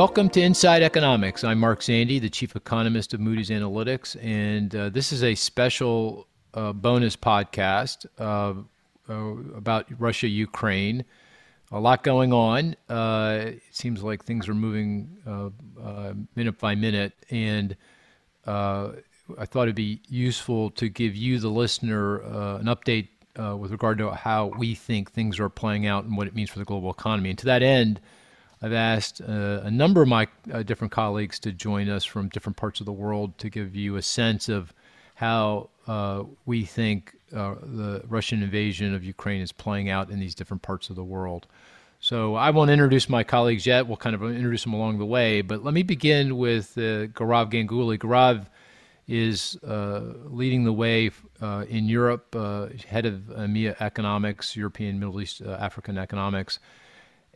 Welcome to Inside Economics. I'm Mark Zandi, the chief economist of Moody's Analytics, and uh, this is a special uh, bonus podcast uh, uh about Russia Ukraine. A lot going on. Uh, it seems like things are moving uh, minute by minute, and I thought it'd be useful to give you, the listener, an update with regard to how we think things are playing out and what it means for the global economy. And to that end, I've asked uh, a number of my uh, different colleagues to join us from different parts of the world to give you a sense of how uh, we think uh, the Russian invasion of Ukraine is playing out in these different parts of the world. So I won't introduce my colleagues yet. We'll kind of introduce them along the way. But let me begin with uh, Gaurav Ganguly. Gaurav is uh, leading the way in Europe, head of EMEA economics, European, Middle East, African economics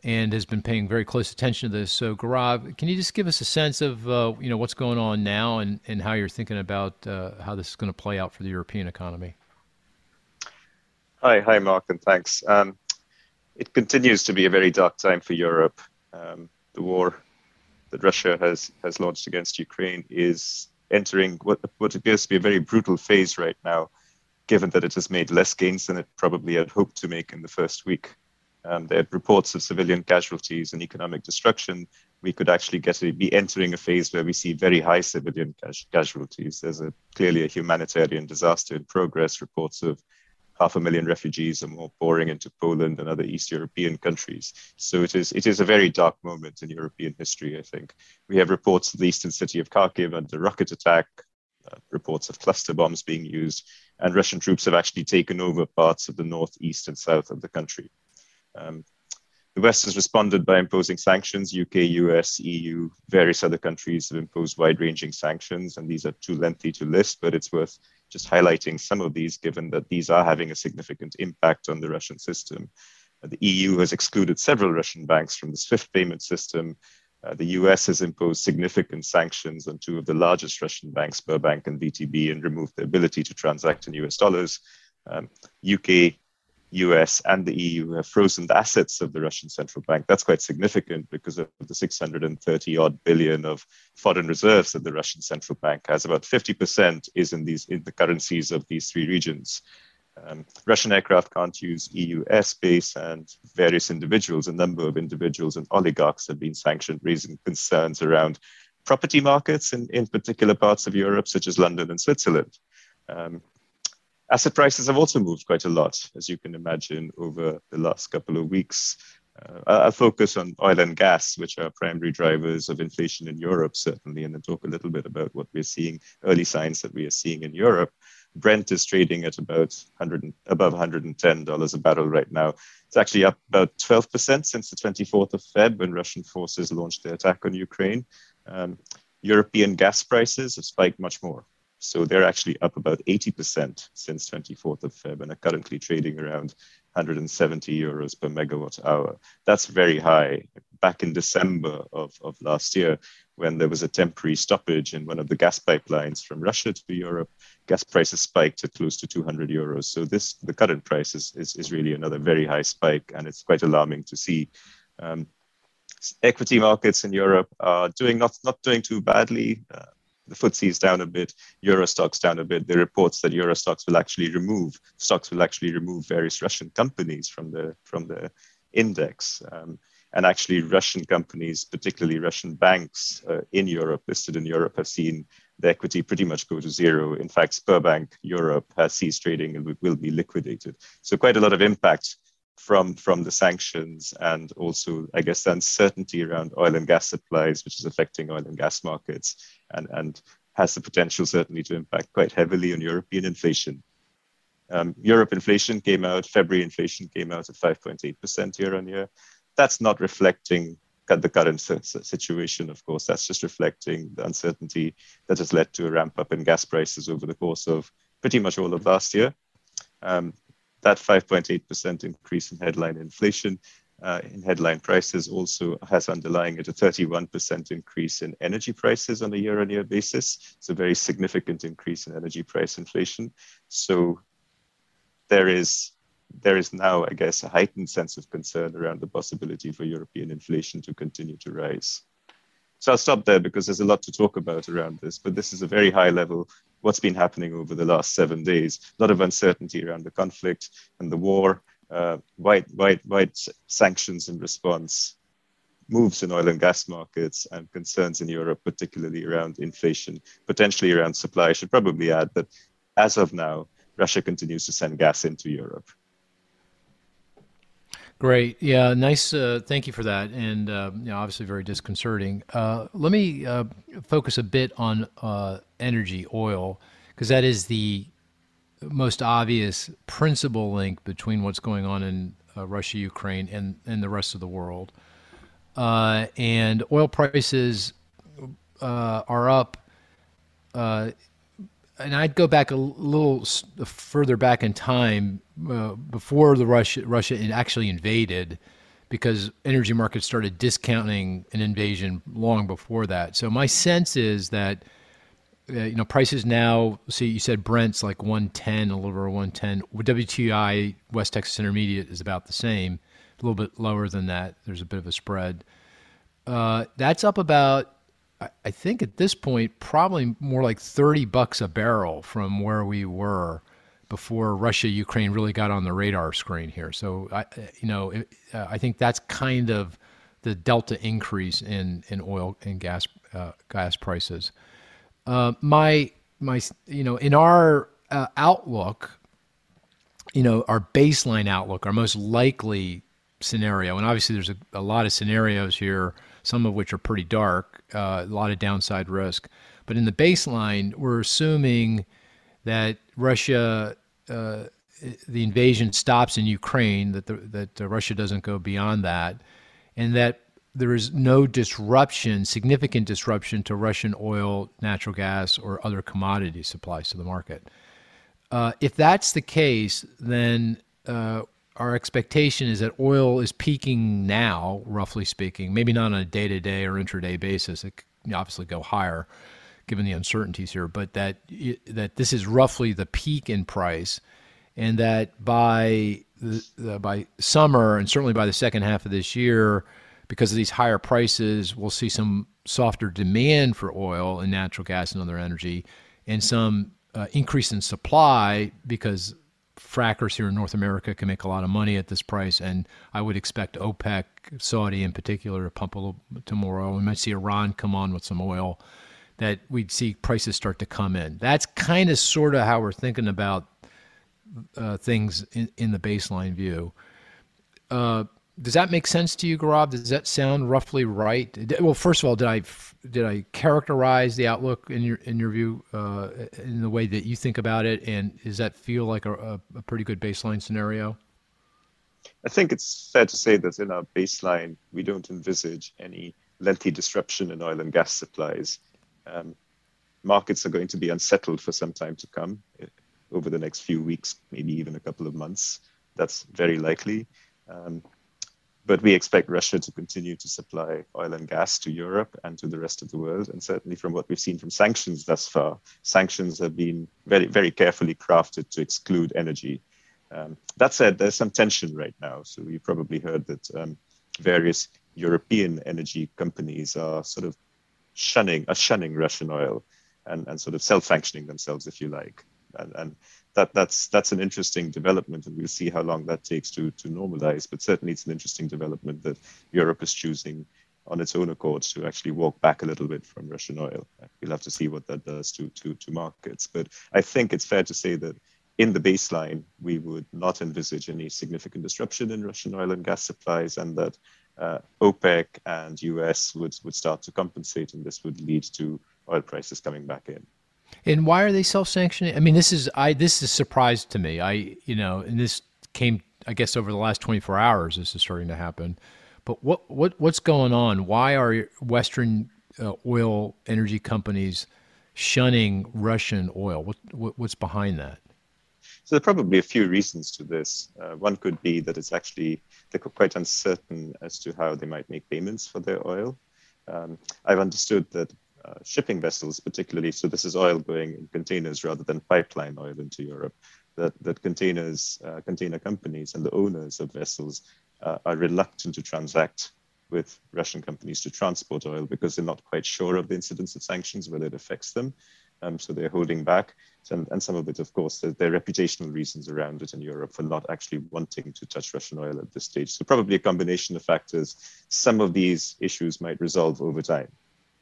and has been paying very close attention to this. So, Gaurav, can you just give us a sense of uh, you know what's going on now and, and how you're thinking about uh, how this is going to play out for the European economy? Hi, hi, Mark, and thanks. Um, it continues to be a very dark time for Europe. Um, the war that Russia has has launched against Ukraine is entering what what appears to be a very brutal phase right now, given that it has made less gains than it probably had hoped to make in the first week um, there are reports of civilian casualties and economic destruction, we could actually get to be entering a phase where we see very high civilian casualties. There's a, clearly a humanitarian disaster in progress. Reports of half a million refugees or more pouring into Poland and other East European countries. So it is it is a very dark moment in European history. I think we have reports of the eastern city of Kharkiv under rocket attack. Uh, reports of cluster bombs being used, and Russian troops have actually taken over parts of the north, east, and south of the country. Um, the West has responded by imposing sanctions. UK, US, EU, various other countries have imposed wide ranging sanctions, and these are too lengthy to list, but it's worth just highlighting some of these given that these are having a significant impact on the Russian system. Uh, the EU has excluded several Russian banks from the SWIFT payment system. Uh, the US has imposed significant sanctions on two of the largest Russian banks, Sberbank and VTB, and removed the ability to transact in US dollars. Um, UK US and the EU have frozen the assets of the Russian central bank. That's quite significant because of the 630 odd billion of foreign reserves that the Russian central bank has. About 50% is in these in the currencies of these three regions. Um, Russian aircraft can't use EU airspace, and various individuals, a number of individuals and oligarchs have been sanctioned, raising concerns around property markets in, in particular parts of Europe, such as London and Switzerland. Um, Asset prices have also moved quite a lot, as you can imagine, over the last couple of weeks. Uh, I'll focus on oil and gas, which are primary drivers of inflation in Europe, certainly, and then talk a little bit about what we're seeing, early signs that we are seeing in Europe. Brent is trading at about 100, above $110 a barrel right now. It's actually up about 12% since the 24th of Feb when Russian forces launched their attack on Ukraine. Um, European gas prices have spiked much more. So they're actually up about 80% since 24th of Feb and are currently trading around 170 euros per megawatt hour. That's very high. Back in December of, of last year, when there was a temporary stoppage in one of the gas pipelines from Russia to Europe, gas prices spiked to close to 200 euros. So this the current price is, is, is really another very high spike, and it's quite alarming to see. Um, equity markets in Europe are doing not not doing too badly. Uh, the FTSE is down a bit, Euro Stoxx down a bit. The reports that Euro Stoxx will actually remove stocks will actually remove various Russian companies from the from the index. Um, and actually, Russian companies, particularly Russian banks uh, in Europe, listed in Europe, have seen the equity pretty much go to zero. In fact, Sberbank Europe has ceased trading and will be liquidated. So quite a lot of impact from from the sanctions and also I guess the uncertainty around oil and gas supplies, which is affecting oil and gas markets and, and has the potential certainly to impact quite heavily on European inflation. Um, Europe inflation came out, February inflation came out at 5.8% year on year. That's not reflecting the current situation, of course. That's just reflecting the uncertainty that has led to a ramp up in gas prices over the course of pretty much all of last year. Um, that 5.8% increase in headline inflation uh, in headline prices also has underlying it a 31% increase in energy prices on a year on year basis. It's a very significant increase in energy price inflation. So there is there is now, I guess, a heightened sense of concern around the possibility for European inflation to continue to rise. So I'll stop there because there's a lot to talk about around this. But this is a very high level. What's been happening over the last seven days? A lot of uncertainty around the conflict and the war. Uh, wide, wide, wide sanctions in response, moves in oil and gas markets, and concerns in Europe, particularly around inflation, potentially around supply. I should probably add that as of now, Russia continues to send gas into Europe. Great. Yeah, nice. Uh, thank you for that. And uh, you know, obviously very disconcerting. Uh, let me uh, focus a bit on uh, energy, oil, because that is the most obvious principal link between what's going on in uh, Russia, Ukraine, and, and the rest of the world. and oil prices are up and I'd go back a little further back in time uh, before the Russia Russia actually invaded, because energy markets started discounting an invasion long before that. So my sense is that uh, you know prices now. See, you said Brent's like 110, a little over 110. WTI West Texas Intermediate is about the same, a little bit lower than that. There's a bit of a spread. Uh, that's up about I think at this point, probably more like 30 bucks a barrel from where we were before Russia Ukraine really got on the radar screen here. So I, you know, uh, I think that's kind of the delta increase in in oil and gas uh, gas prices. Uh, my my, you know, in our uh, outlook, you know, our baseline outlook, our most likely scenario, and obviously there's a, a lot of scenarios here some of which are pretty dark, uh, a lot of downside risk. But in the baseline, we're assuming that Russia, uh, the invasion stops in Ukraine, that, the, that uh, Russia doesn't go beyond that, and that there is no disruption, significant disruption to Russian oil, natural gas, or other commodity supplies to the market. Uh, if that's the case, then uh, our expectation is that oil is peaking now, roughly speaking, maybe not on a day to day or intraday basis. It could obviously go higher given the uncertainties here, but that that this is roughly the peak in price, and that by the, by summer and certainly by the second half of this year, because of these higher prices, we'll see some softer demand for oil and natural gas and other energy, and some uh, increase in supply because frackers here in North America can make a lot of money at this price, and I would expect OPEC, Saudi in particular, to pump a little to more oil. We might see Iran come on with some oil. That we'd see prices start to come in. That's kind of sort of how we're thinking about uh, things in, in the baseline view. Uh, does that make sense to you, Gaurav? Does that sound roughly right? Well, first of all, did I did I characterize the outlook in your in your view uh, in the way that you think about it, and does that feel like a, a, pretty good baseline scenario? I think it's fair to say that in our baseline, we don't envisage any lengthy disruption in oil and gas supplies. Um, markets are going to be unsettled for some time to come, eh, over the next few weeks, maybe even a couple of months. That's very likely. Um, but we expect Russia to continue to supply oil and gas to Europe and to the rest of the world. And certainly, from what we've seen from sanctions thus far, sanctions have been very, very carefully crafted to exclude energy. Um, that said, there's some tension right now. So you probably heard that um, various European energy companies are sort of shunning, are shunning Russian oil and, and sort of self-sanctioning themselves, if you like. And, and that that's that's an interesting development, and we'll see how long that takes to to normalize. But certainly, it's an interesting development that Europe is choosing on its own accord to actually walk back a little bit from Russian oil. We'll have to see what that does to to to markets. But I think it's fair to say that in the baseline, we would not envisage any significant disruption in Russian oil and gas supplies, and that uh, OPEC and US would would start to compensate, and this would lead to oil prices coming back in. And why are they self-sanctioning? I mean, this is I this is a surprise to me. I you know, and this came I guess over the last 24 hours this is starting to happen. But what what what's going on? Why are Western uh, oil energy companies shunning Russian oil? What, what, what's behind that? So there are probably a few reasons to this. Uh, one could be that it's actually they're quite uncertain as to how they might make payments for their oil. Um, I've understood that uh, shipping vessels, particularly. So this is oil going in containers rather than pipeline oil into Europe. That that containers, uh, container companies, and the owners of vessels uh, are reluctant to transact with Russian companies to transport oil because they're not quite sure of the incidence of sanctions, whether it affects them. Um, so they're holding back. And, and some of it, of course, there, there are reputational reasons around it in Europe for not actually wanting to touch Russian oil at this stage. So probably a combination of factors. Some of these issues might resolve over time.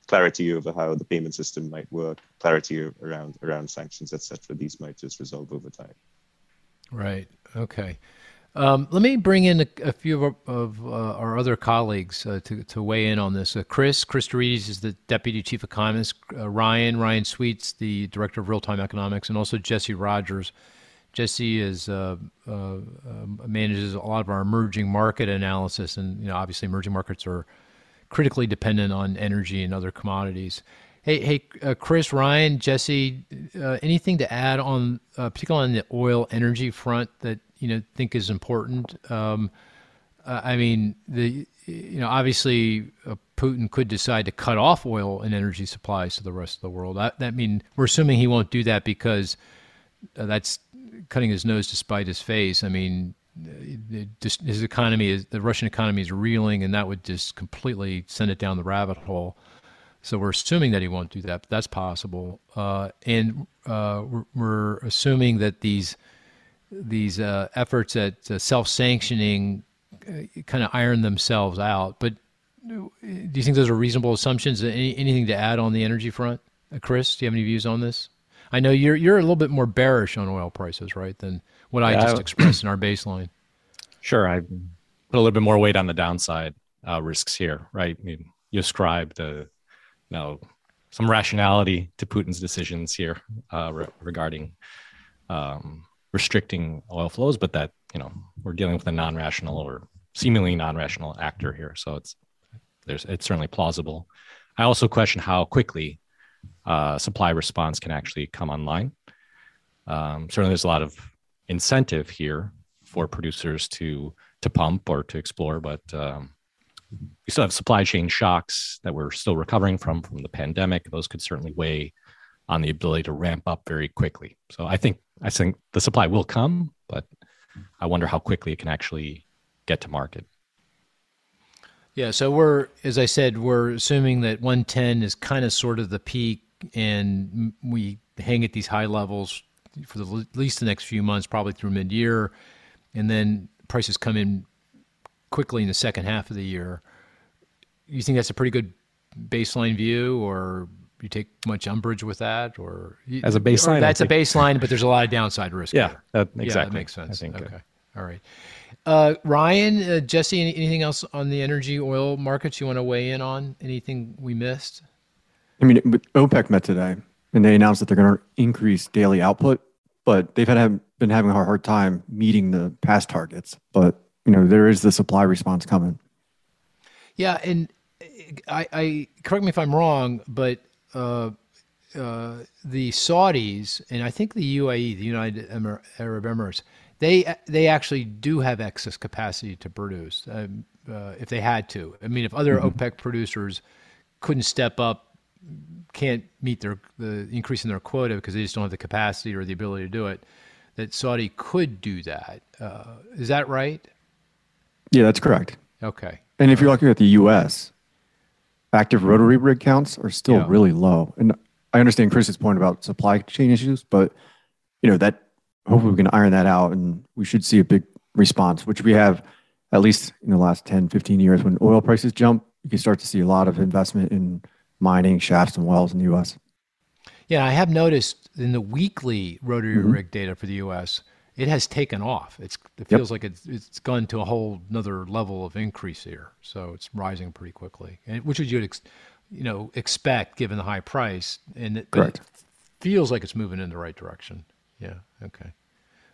Clarity over how the payment system might work, clarity around around sanctions, etc. These might just resolve over time. Right. Okay. Um, let me bring in a, a few of, our, of uh, our other colleagues uh, to, to weigh in on this. Uh, Chris, Chris deRitis is the Deputy Chief Economist. Uh, Ryan, Ryan Sweets, the Director of Real Time Economics, and also Jesse Rogers. Jesse is uh, uh, manages a lot of our emerging market analysis, and you know, obviously, emerging markets are critically dependent on energy and other commodities. Hey, hey, Chris, Ryan, Jesse, anything to add on, particularly on the oil energy front that you know think is important. Um, uh, I mean, the you know obviously uh, Putin could decide to cut off oil and energy supplies to the rest of the world. That that mean we're assuming he won't do that because uh, that's cutting his nose to spite his face. I mean, his economy is the Russian economy is reeling, and that would just completely send it down the rabbit hole. So we're assuming that he won't do that, but that's possible. Uh, and uh, we're, we're, assuming that these these uh, efforts at uh, self-sanctioning uh, kind of iron themselves out. But do you think those are reasonable assumptions? Any, anything to add on the energy front, uh, Chris? Do you have any views on this? I know you're you're a little bit more bearish on oil prices, right, than what yeah, I just I, expressed in our baseline. Sure, I put a little bit more weight on the downside uh, risks here, right? I mean, you ascribe the, you know, some rationality to Putin's decisions here uh, re- regarding um, restricting oil flows, but that you know we're dealing with a non-rational or seemingly non-rational actor here. So it's there's it's certainly plausible. I also question how quickly uh, supply response can actually come online. Um, certainly, there's a lot of incentive here for producers to to pump or to explore, but um, we still have supply chain shocks that we're still recovering from from the pandemic. Those could certainly weigh on the ability to ramp up very quickly. So I think I think the supply will come, but I wonder how quickly it can actually get to market. Yeah, so we're, as I said, we're assuming that 110 is kind of sort of the peak, and we hang at these high levels for the, at least the next few months, probably through mid-year, and then prices come in quickly in the second half of the year. You think that's a pretty good baseline view, or you take much umbrage with that, or as a baseline? That's a baseline, but there's a lot of downside risk. Yeah, that, exactly. Yeah, that makes sense. I think. Okay, uh, all right. Uh, Ryan, uh, Jesse, anything else on the energy oil markets you want to weigh in on? Anything we missed? I mean, OPEC met today, and they announced that they're going to increase daily output, but they've had been having a hard time meeting the past targets. But you know, there is the supply response coming. Yeah, and I, I correct me if I'm wrong, but uh, uh, the Saudis and I think the UAE, the United Arab Emirates, they they actually do have excess capacity to produce um, uh, if they had to. I mean, if other mm-hmm. OPEC producers couldn't step up, can't meet their the increase in their quota because they just don't have the capacity or the ability to do it, that Saudi could do that. Uh, is that right? Yeah, that's correct. Okay. And if you're looking at the U.S., active rotary rig counts are still yeah. really low. And I understand Chris's point about supply chain issues, but you know that hopefully we can iron that out and we should see a big response, which we have at least in the last 10, 15 years. When oil prices jump, you can start to see a lot of investment in mining shafts and wells in the U.S. Yeah, I have noticed in the weekly rotary mm-hmm. rig data for the U.S it has taken off. It's it feels yep. like it's it's gone to a whole another level of increase here. So it's rising pretty quickly, and which you'd ex, you know expect given the high price. And it, Correct. it feels like it's moving in the right direction. Yeah. Okay.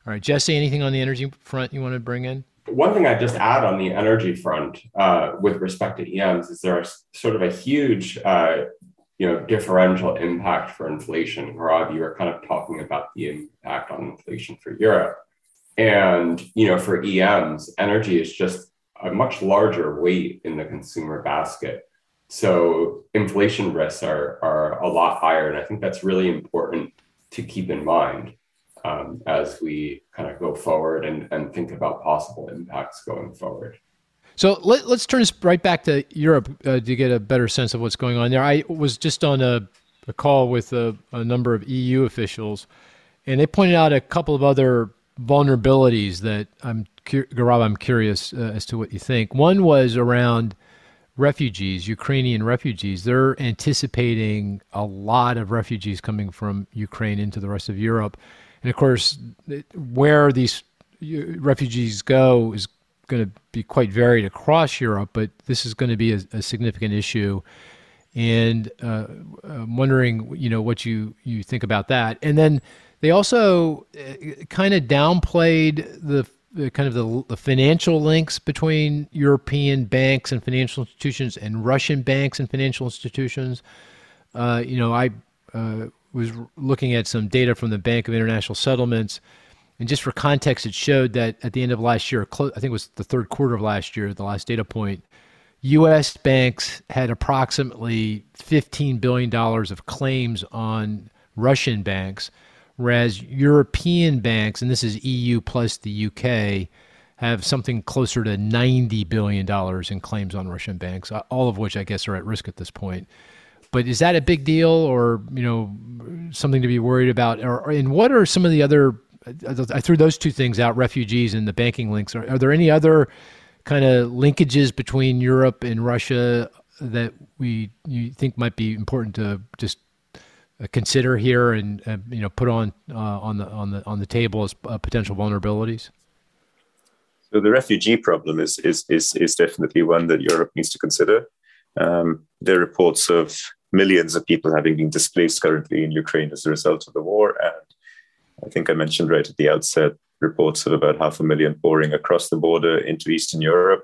All right, Jesse. Anything on the energy front you want to bring in? One thing I'd just add on the energy front uh, with respect to EMs is there's sort of a huge uh, you know, differential impact for inflation. Rob, you were kind of talking about the impact on inflation for Europe. And, you know, for EMs, energy is just a much larger weight in the consumer basket. So inflation risks are, are a lot higher. And I think that's really important to keep in mind um, as we kind of go forward and, and think about possible impacts going forward. So let, us turn this right back to Europe uh, to get a better sense of what's going on there. I was just on a, a call with a, a, number of EU officials, and they pointed out a couple of other vulnerabilities that I'm, Gaurav, I'm curious uh, as to what you think. One was around refugees, Ukrainian refugees. They're anticipating a lot of refugees coming from Ukraine into the rest of Europe. And of course, where these refugees go is going to be quite varied across Europe, but this is going to be a, a significant issue. And uh, I'm wondering, you know, what you, you think about that. And then they also uh, kind of downplayed the, the kind of the, the, financial links between European banks and financial institutions and Russian banks and financial institutions. Uh, you know, I uh, was looking at some data from the Bank of International Settlements. And just for context, it showed that at the end of last year, I think it was the third quarter of last year, the last data point, U.S. banks had approximately $15 billion of claims on Russian banks, whereas European banks, and this is EU plus the UK, have something closer to $90 billion in claims on Russian banks, all of which I guess are at risk at this point. But is that a big deal, or you know, something to be worried about? Or and what are some of the other? I threw those two things out: refugees and the banking links. Are, are there any other kind of linkages between Europe and Russia that we you think might be important to just uh, consider here and uh, you know put on uh, on the on the on the table as uh, potential vulnerabilities? So the refugee problem is is is is definitely one that Europe needs to consider. Um, there are reports of millions of people having been displaced currently in Ukraine as a result of the war. And I think I mentioned right at the outset reports of about half a million pouring across the border into Eastern Europe.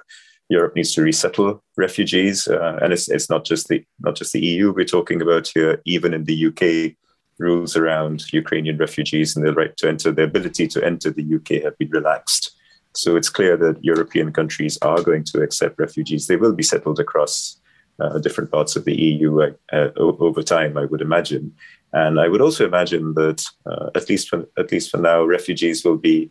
Europe needs to resettle refugees, uh, and it's, it's not just the not just the EU we're talking about here. Even in the UK, rules around Ukrainian refugees and their right to enter, their ability to enter the UK have been relaxed. So it's clear that European countries are going to accept refugees. They will be settled across uh, different parts of the EU uh, uh over time, I would imagine. And I would also imagine that, uh, at least for, at least for now, refugees will be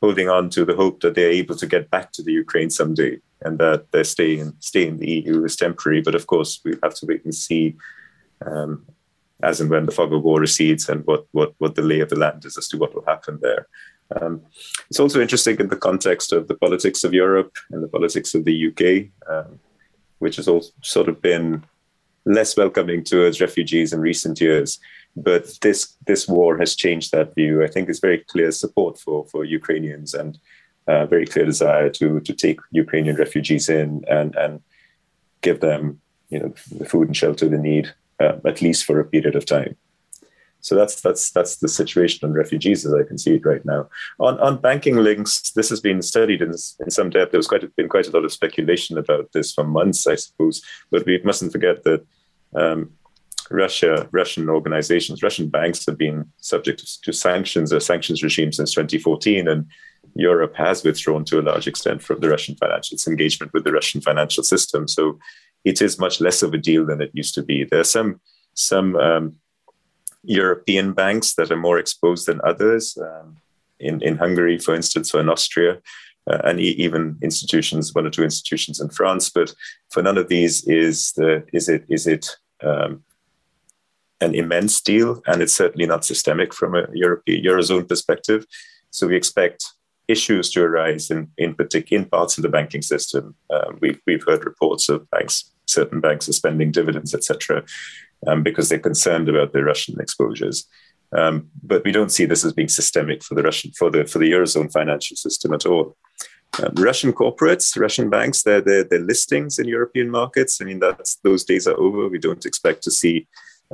holding on to the hope that they're able to get back to the Ukraine someday, and that their stay in stay in the EU is temporary. But of course, we have to wait and see, um, as and when the fog of war recedes, and what what what the lay of the land is as to what will happen there. Um, it's also interesting in the context of the politics of Europe and the politics of the UK. Um, which has all sort of been less welcoming towards refugees in recent years. But this this war has changed that view. I think there's very clear support for for Ukrainians and uh, very clear desire to to take Ukrainian refugees in and and give them you know the food and shelter they need uh, at least for a period of time. So that's that's that's the situation on refugees as I can see it right now. On on banking links, this has been studied in, in some depth. There's quite been quite a lot of speculation about this for months, I suppose. But we mustn't forget that um, Russia, Russian organizations, Russian banks have been subject to, sanctions, a sanctions regime since 2014, and Europe has withdrawn to a large extent from the Russian financial its engagement with the Russian financial system. So it is much less of a deal than it used to be. There are some some um, European banks that are more exposed than others. Um, in, in Hungary, for instance, or in Austria, uh, and even institutions, one or two institutions in France. But for none of these is the is it is it um, an immense deal, and it's certainly not systemic from a European eurozone perspective. So we expect issues to arise in in particular in parts of the banking system. Um, we've we've heard reports of banks, certain banks suspending dividends, etc um, because they're concerned about their Russian exposures. Um, but we don't see this as being systemic for the Russian for the for the eurozone financial system at all. Um, Russian corporates, Russian banks, their, their their listings in European markets. I mean, that's those days are over. We don't expect to see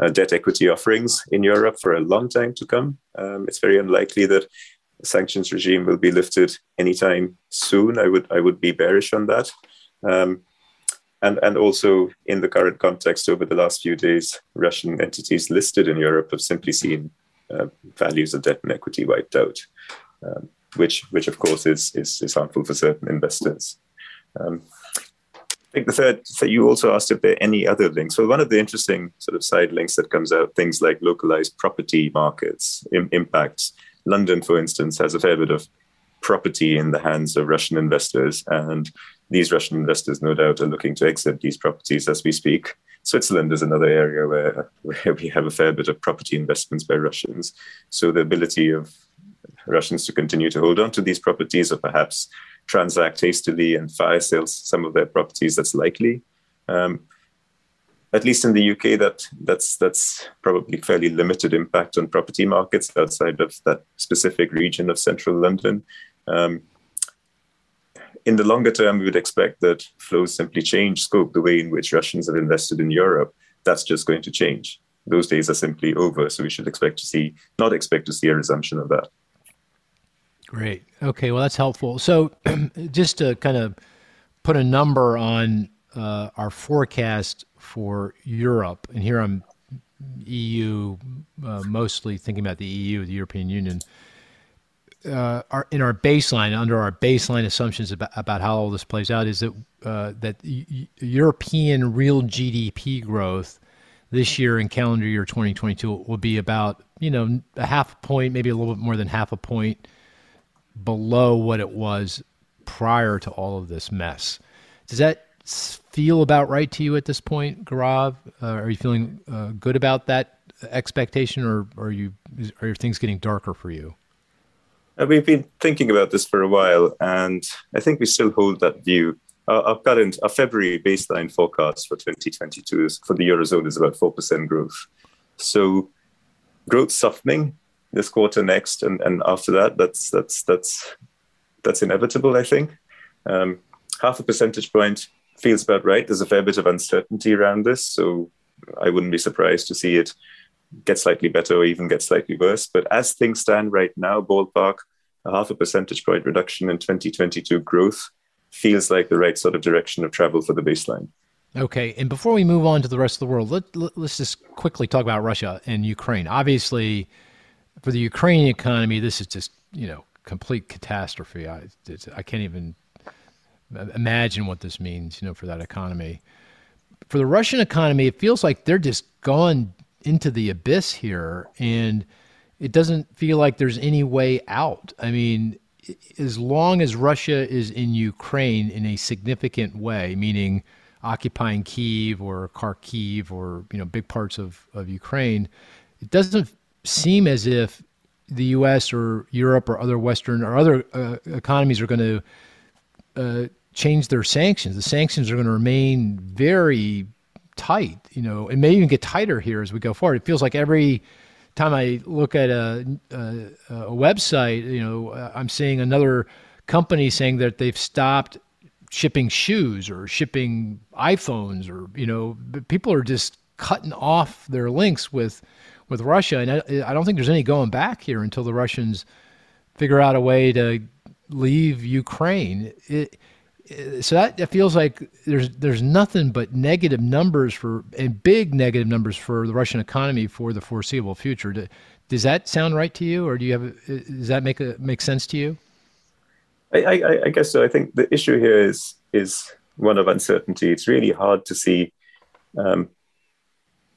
uh, debt equity offerings in Europe for a long time to come. Um, it's very unlikely that the sanctions regime will be lifted anytime soon. I would I would be bearish on that. Um, and, and also in the current context over the last few days, Russian entities listed in Europe have simply seen uh, values of debt and equity wiped out, um, which, which of course is, is, is harmful for certain investors. Um, I think the third, so you also asked if there are any other links. Well, one of the interesting sort of side links that comes out, things like localized property markets Im- impacts. London, for instance, has a fair bit of property in the hands of Russian investors. And these Russian investors, no doubt, are looking to exit these properties as we speak. Switzerland is another area where, where we have a fair bit of property investments by Russians. So the ability of Russians to continue to hold on to these properties or perhaps transact hastily and fire sales some of their properties, that's likely. Um, at least in the UK, that that's that's probably fairly limited impact on property markets outside of that specific region of central London. Um, in the longer term, we would expect that flows simply change scope the way in which Russians have invested in Europe. That's just going to change. Those days are simply over. So we should expect to see, not expect to see a resumption of that. Great. Okay. Well, that's helpful. So just to kind of put a number on uh, our forecast for Europe, and here I'm EU, uh, mostly thinking about the EU, the European Union. Uh, our, in our baseline, under our baseline assumptions about, about how all this plays out, is that uh, that European real GDP growth this year in calendar year 2022 will be about you know a half a point, maybe a little bit more than half a point below what it was prior to all of this mess. Does that feel about right to you at this point, Gaurav? Uh, are you feeling uh, good about that expectation, or, or are you are things getting darker for you? Uh, we've been thinking about this for a while, and I think we still hold that view. Uh, our current, our February baseline forecast for 2022 is, for the eurozone is about four percent growth. So, growth softening this quarter, next, and, and after that, that's that's that's that's inevitable. I think um, half a percentage point feels about right. There's a fair bit of uncertainty around this, so I wouldn't be surprised to see it get slightly better or even get slightly worse. But as things stand right now, ballpark, a half a percentage point reduction in 2022 growth feels like the right sort of direction of travel for the baseline. Okay, and before we move on to the rest of the world, let, let, us just quickly talk about Russia and Ukraine. Obviously, for the Ukrainian economy, this is just you know complete catastrophe. I, I can't even imagine what this means, you know, for that economy. For the Russian economy, it feels like they're just gone into the abyss here, and it doesn't feel like there's any way out. I mean, as long as Russia is in Ukraine in a significant way, meaning occupying Kiev or Kharkiv or you know big parts of, of Ukraine, it doesn't seem as if the U.S. or Europe or other Western or other uh, economies are going to uh, change their sanctions. The sanctions are going to remain very tight, you know, it may even get tighter here as we go forward. It feels like every time I look at a, a, a website, you know, uh, I'm seeing another company saying that they've stopped shipping shoes or shipping iPhones or you know, people are just cutting off their links with with Russia, and I, I don't think there's any going back here until the Russians figure out a way to leave Ukraine. It, so that, feels like there's there's nothing but negative numbers for and big negative numbers for the Russian economy for the foreseeable future. Does that sound right to you, or do you have does that make a, make sense to you? I, I, I guess so. I think the issue here is is one of uncertainty. It's really hard to see um,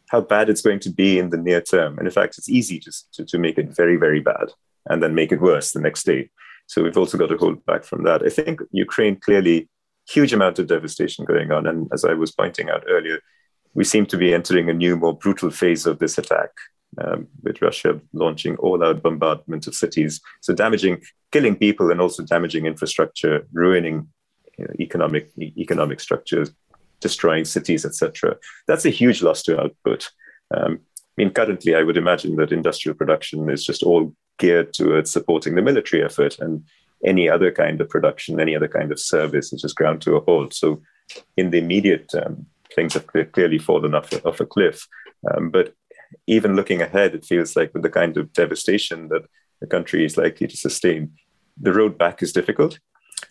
how bad it's going to be in the near term, and in fact, it's easy to, to to make it very very bad and then make it worse the next day. So we've also got to hold back from that. I think Ukraine clearly huge amount of devastation going on, and as I was pointing out earlier, we seem to be entering a new, more brutal phase of this attack. Um, with Russia launching all-out bombardment of cities, so damaging, killing people, and also damaging infrastructure, ruining you know, economic economic structures, destroying cities, etc. That's a huge loss to output. Um, I mean, currently, I would imagine that industrial production is just all geared towards supporting the military effort, and any other kind of production, any other kind of service is just ground to a halt. So, in the immediate term, things have clearly fallen off, off a cliff. Um, but even looking ahead, it feels like with the kind of devastation that the country is likely to sustain, the road back is difficult.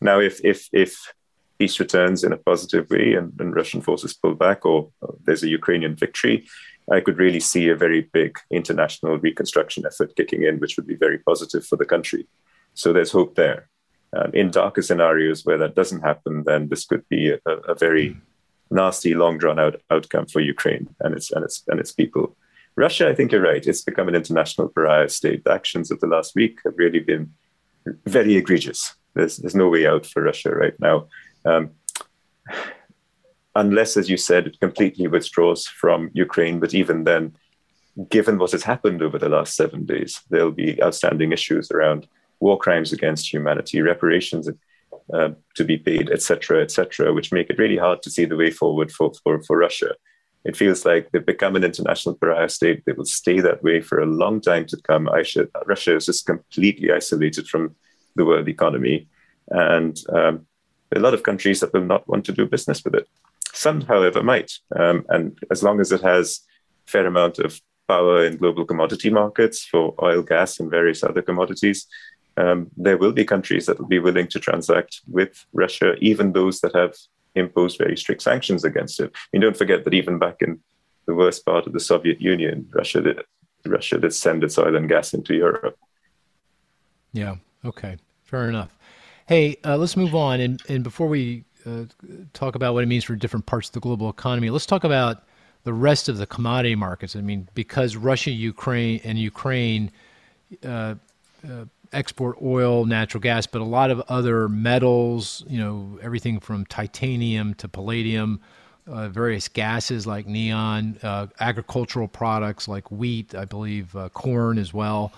Now, if if if peace returns in a positive way and, and Russian forces pull back, or, there's a Ukrainian victory, I could really see a very big international reconstruction effort kicking in, which would be very positive for the country. So there's hope there. Um, in darker scenarios where that doesn't happen, then this could be a, a very nasty, long drawn out outcome for Ukraine and its and its and its people. Russia, I think you're right. It's become an international pariah state. The actions of the last week have really been very egregious. There's there's no way out for Russia right now, um, unless, as you said, it completely withdraws from Ukraine. But even then, given what has happened over the last seven days, there'll be outstanding issues around war crimes against humanity, reparations uh, to be paid, etc., etc., which make it really hard to see the way forward for, for, for Russia. It feels like they've become an international pariah state. They will stay that way for a long time to come. Russia is just completely isolated from the world economy. And um, a lot of countries that will not want to do business with it. Some, however, might. Um, and as long as it has a fair amount of power in global commodity markets for oil, gas, and various other commodities, um, there will be countries that will be willing to transact with Russia, even those that have imposed very strict sanctions against it. I mean, don't forget that even back in the worst part of the Soviet Union, Russia did, Russia did send its oil and gas into Europe. Yeah. Okay. Fair enough. Hey, uh, let's move on. And, and before we uh, talk about what it means for different parts of the global economy, let's talk about the rest of the commodity markets. I mean, because Russia, Ukraine, and Ukraine uh, uh export oil, natural gas, but a lot of other metals, you know, everything from titanium to palladium, uh, various gases like neon, uh, agricultural products like wheat, I believe, uh, corn as well.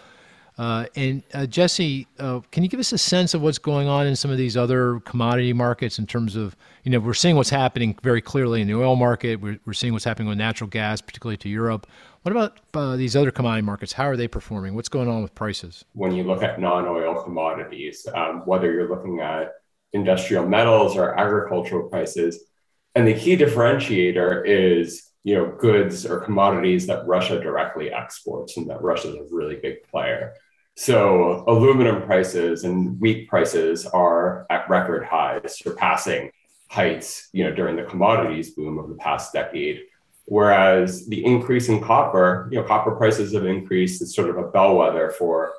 Uh, and uh, Jesse, uh, can you give us a sense of what's going on in some of these other commodity markets in terms of, you know, we're seeing what's happening very clearly in the oil market. We're, we're seeing what's happening with natural gas, particularly to Europe. What about uh, these other commodity markets? How are they performing? What's going on with prices? When you look at non oil commodities, um, whether you're looking at industrial metals or agricultural prices, and the key differentiator is you know goods or commodities that Russia directly exports and that Russia is a really big player. So aluminum prices and wheat prices are at record highs, surpassing heights you know during the commodities boom of the past decade. Whereas the increase in copper, you know, copper prices have increased. It's sort of a bellwether for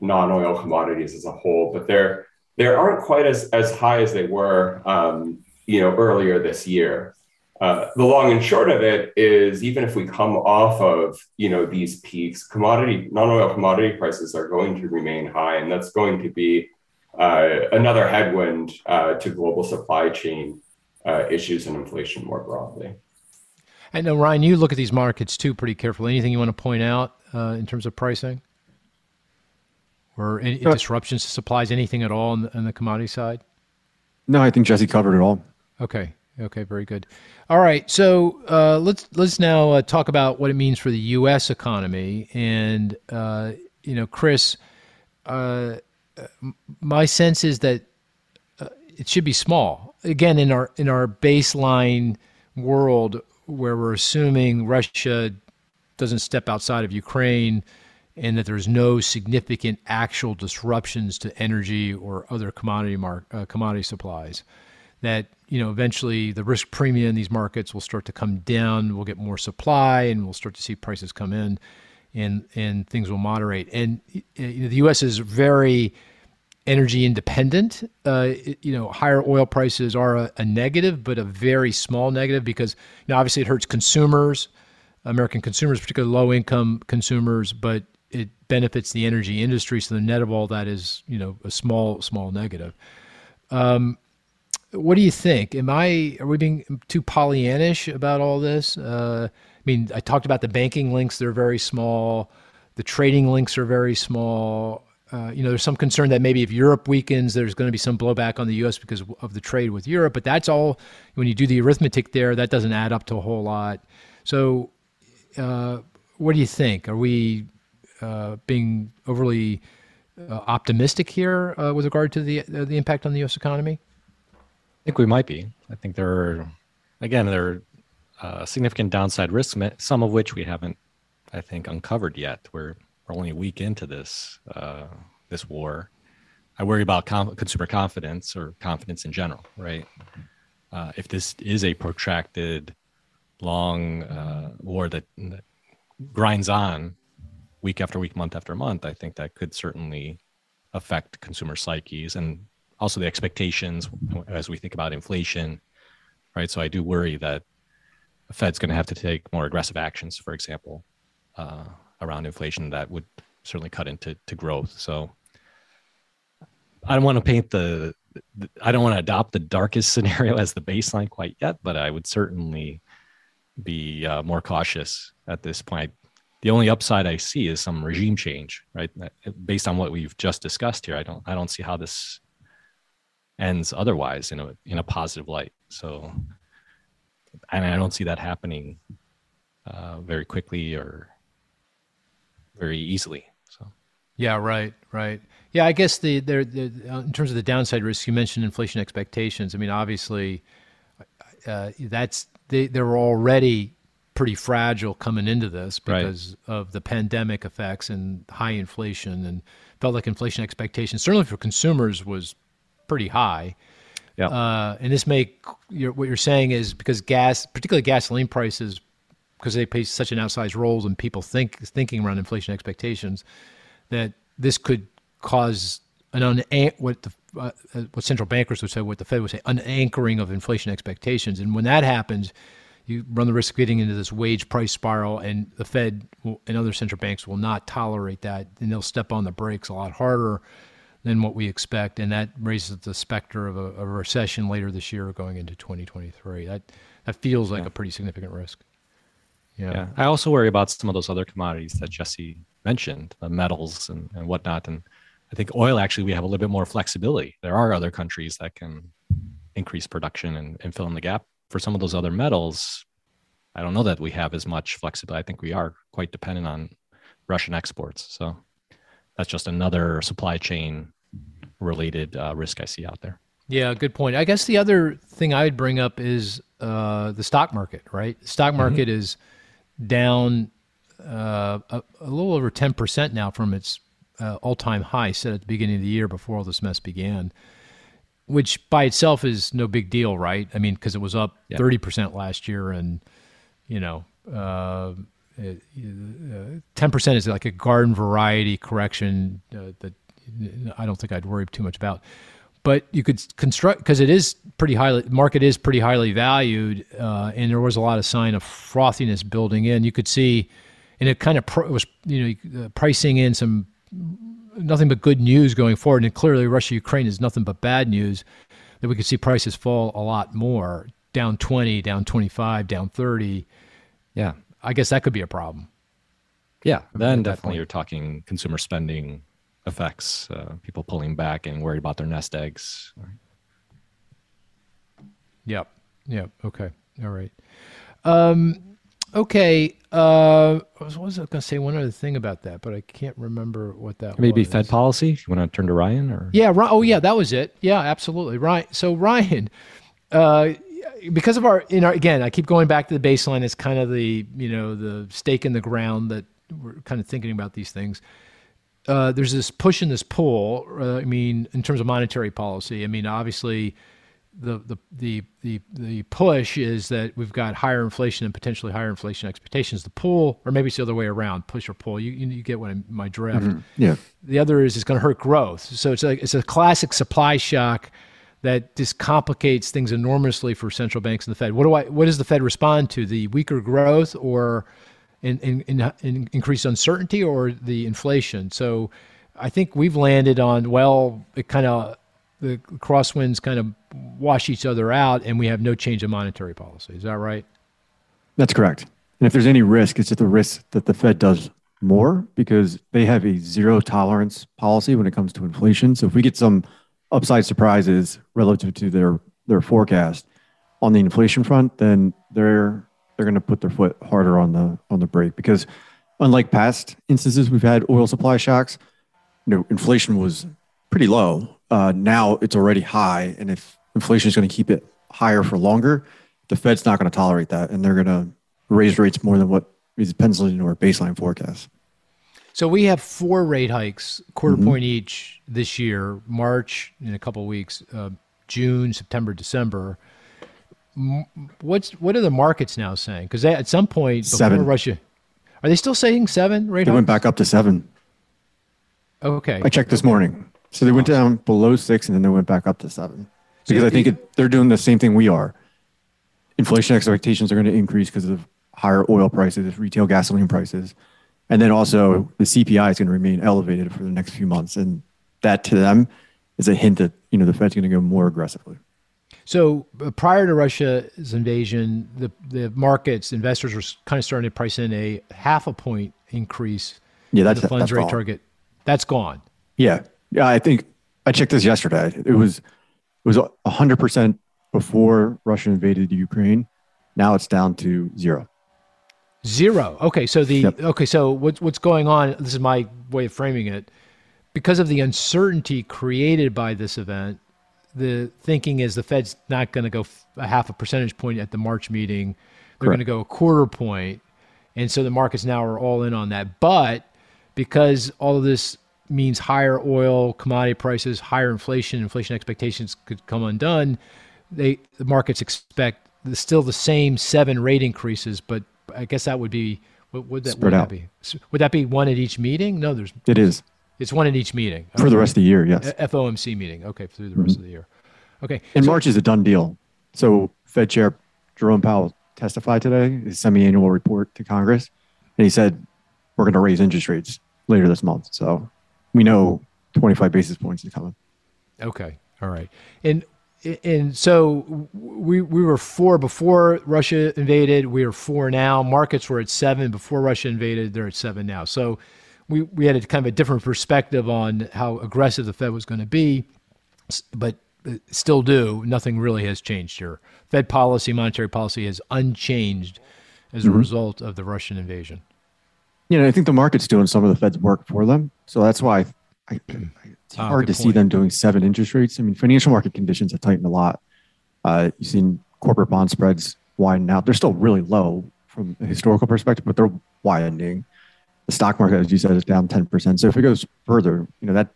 non-oil commodities as a whole, but they're they aren't quite as as high as they were, um, you know, earlier this year. Uh, the long and short of it is, even if we come off of you know these peaks, commodity non-oil commodity prices are going to remain high, and that's going to be uh, another headwind uh, to global supply chain uh, issues and inflation more broadly. I know, Ryan, you look at these markets too pretty carefully. Anything you want to point out uh, in terms of pricing? Or any uh, disruptions to supplies, anything at all on the, on the commodity side? No, I think Jesse covered it all. Okay. Okay, very good. All right, so uh, let's let's now uh, talk about what it means for the U.S. economy. And uh, you know, Chris, uh, my sense is that uh, it should be small. Again, in our in our baseline world, where we're assuming Russia doesn't step outside of Ukraine and that there's no significant actual disruptions to energy or other commodity mar- uh, commodity supplies that you know eventually the risk premium in these markets will start to come down we'll get more supply and we'll start to see prices come in and and things will moderate and you know, the US is very energy independent. Uh, you know, higher oil prices are a, a, negative, but a very small negative because you know obviously it hurts consumers, American consumers, particularly low income consumers, but it benefits the energy industry. So the net of all that is you know a small small negative. Um, what do you think? Am I are we being too Pollyannish about all this? Uh, I mean, I talked about the banking links; they're very small. The trading links are very small uh, you know, there's some concern that maybe if Europe weakens, there's going to be some blowback on the U.S. because of the trade with Europe. But that's all. When you do the arithmetic there, that doesn't add up to a whole lot. So, uh, what do you think? Are we uh, being overly uh, optimistic here uh, with regard to the the impact on the U.S. economy? Think we might be. I think there are, again, there are significant downside risks, some of which we haven't, I think, uncovered yet. We're we're only a week into this uh, this war. I worry about com- consumer confidence or confidence in general, right? Uh, if this is a protracted, long uh, war that, that, grinds on week after week, month after month, I think that could certainly affect consumer psyches and also the expectations as we think about inflation, right? So I do worry that the Fed's going to have to take more aggressive actions, for example, uh, around inflation that would certainly cut into to growth. So I don't want to paint the, I don't want to adopt the darkest scenario as the baseline quite yet, but I would certainly be uh, more cautious at this point. The only upside I see is some regime change, right? Based on what we've just discussed here, I don't, I don't see how this ends otherwise in a in a positive light. So, and I don't see that happening uh, very quickly or very easily. So, yeah, right, right. Yeah, I guess the there the, in terms of the downside risk, you mentioned inflation expectations. I mean, obviously, uh, that's they they were already pretty fragile coming into this because right. of the pandemic effects and high inflation, and felt like inflation expectations certainly for consumers was pretty high. Yeah. Uh, and this may, you're, what you're saying is because gas, particularly gasoline prices, because they play such an outsized role in people think thinking around inflation expectations, that this could cause an un what the uh, what central bankers would say, what the Fed would say, unanchoring of inflation expectations. And when that happens, you run the risk of getting into this wage price spiral, and the Fed will, and other central banks will not tolerate that, and they'll step on the brakes a lot harder than what we expect, and that raises the specter of a, a recession later this year going into 2023. That that feels like yeah. a pretty significant risk. Yeah. yeah. I also worry about some of those other commodities that Jesse mentioned, the metals and, and whatnot. And I think oil actually we have a little bit more flexibility. There are other countries that can increase production and, and fill in the gap. For some of those other metals, I don't know that we have as much flexibility. I think we are quite dependent on Russian exports. So that's just another supply chain related uh, risk I see out there. Yeah, good point. I guess the other thing I would bring up is uh, the stock market. Right, the stock mm-hmm. market mm-hmm. is down uh, a, a, little over ten percent now from its uh, all-time high set at the beginning of the year before all this mess began. Which by itself is no big deal, right? I mean, because it was up 30% last year, and you know, uh, ten percent is like a garden variety correction uh, that I don't think I'd worry too much about. But you could construct because it is pretty highly market is pretty highly valued, uh, and there was a lot of sign of frothiness building in. You could see, and it kind of pro, was you know uh, pricing in some nothing but good news going forward, and clearly Russia Ukraine is nothing but bad news. That we could see prices fall a lot more, down twenty, down twenty five, down thirty. Yeah, I guess that could be a problem. Yeah, then definitely you're talking consumer spending effects, uh, people pulling back and worried about their nest eggs. Yep. Yep. Okay. All right. Um, okay. Uh, I was, was going to say one other thing about that, but I can't remember what that was. Maybe was. Fed policy. You want to turn to Ryan or? Yeah. Oh, yeah. That was it. Yeah. Absolutely. Ryan. So Ryan, uh, because of our, you know, again, I keep going back to the baseline It's kind of the, you know, the stake in the ground that we're kind of thinking about these things uh, there's this push and this pull. Uh, I mean, in terms of monetary policy, I mean, obviously, the, the the the the push is that we've got higher inflation and potentially higher inflation expectations. The pull, or maybe it's the other way around, push or pull. You you, you get what I'm, my drift. Mm-hmm. Yeah. The other is it's going to hurt growth. So it's like it's a classic supply shock that just complicates things enormously for central banks and the Fed. What do I? What does the Fed respond to? The weaker growth or in, in, in, in increased uncertainty or the inflation. So I think we've landed on, well, it kind of, the crosswinds kind of wash each other out and we have no change in monetary policy. Is that right? That's correct. And if there's any risk, it's just the risk that the Fed does more because they have a zero tolerance policy when it comes to inflation. So if we get some upside surprises relative to their their forecast on the inflation front, then they're they're going to put their foot harder on the on the brake because unlike past instances we've had oil supply shocks. You know inflation was pretty low. Uh, now it's already high and if inflation is going to keep it higher for longer the fed's not going to tolerate that and they're going to raise rates more than what is penciled into our baseline forecast. So we have four rate hikes quarter mm-hmm. point each this year march in a couple of weeks uh, june september december what's what are the markets now saying? Because at some point before seven. Russia, are they still saying seven? Right? They went back up to seven. Oh, okay. I checked this morning. So they went down below six, and then they went back up to seven. Because so I think it, they're doing the same thing we are. Inflation expectations are going to increase because of higher oil prices, retail gasoline prices, and then also the CPI is going to remain elevated for the next few months, and that to them is a hint that you know the Fed's going to go more aggressively. So uh, prior to Russia's invasion, the the markets investors were kind of starting to price in a half a point increase. Yeah, that's the funds rate gone. target. That's gone. Yeah, yeah. I think I checked this yesterday. It was it was hundred percent before Russia invaded Ukraine. Now it's down to zero. Zero. Okay, so the Yep. okay, so what's what's going on? This is my way of framing it. Because of the uncertainty created by this event, the thinking is the Fed's not going to go a half a percentage point at the March meeting. They're going to go a quarter point, and so the markets now are all in on that. But because all of this means higher oil, commodity prices, higher inflation, inflation expectations could come undone. They the markets expect the, still the same seven rate increases, but I guess that would be what would that, Spread would that out. be? Would that be one at each meeting? No, there's It is it's one in each meeting for the rest of the year. Yes. FOMC meeting. Okay, through the rest of the year. Mm-hmm. Okay, And so- March is a done deal. So Fed Chair Jerome Powell testified today, his semi-annual report to Congress, and he said we're going to raise interest rates later this month. So we know 25 basis points is coming. Okay. All right. And and so we we were four before Russia invaded. We are four now. Markets were at seven before Russia invaded. They're at seven now. So we we had a kind of a different perspective on how aggressive the Fed was going to be, but uh, still do. Nothing really has changed here. Fed policy, monetary policy, is unchanged as a result of the Russian invasion. You know, I think the market's doing some of the Fed's work for them. So that's why I, I, it's Ah, hard to see them doing seven interest rates. I mean, financial market conditions have tightened a lot. Uh, you've seen corporate bond spreads widen out. They're still really low from a historical perspective, but they're widening. The stock market, as you said, is down 10%. So if it goes further, you know, that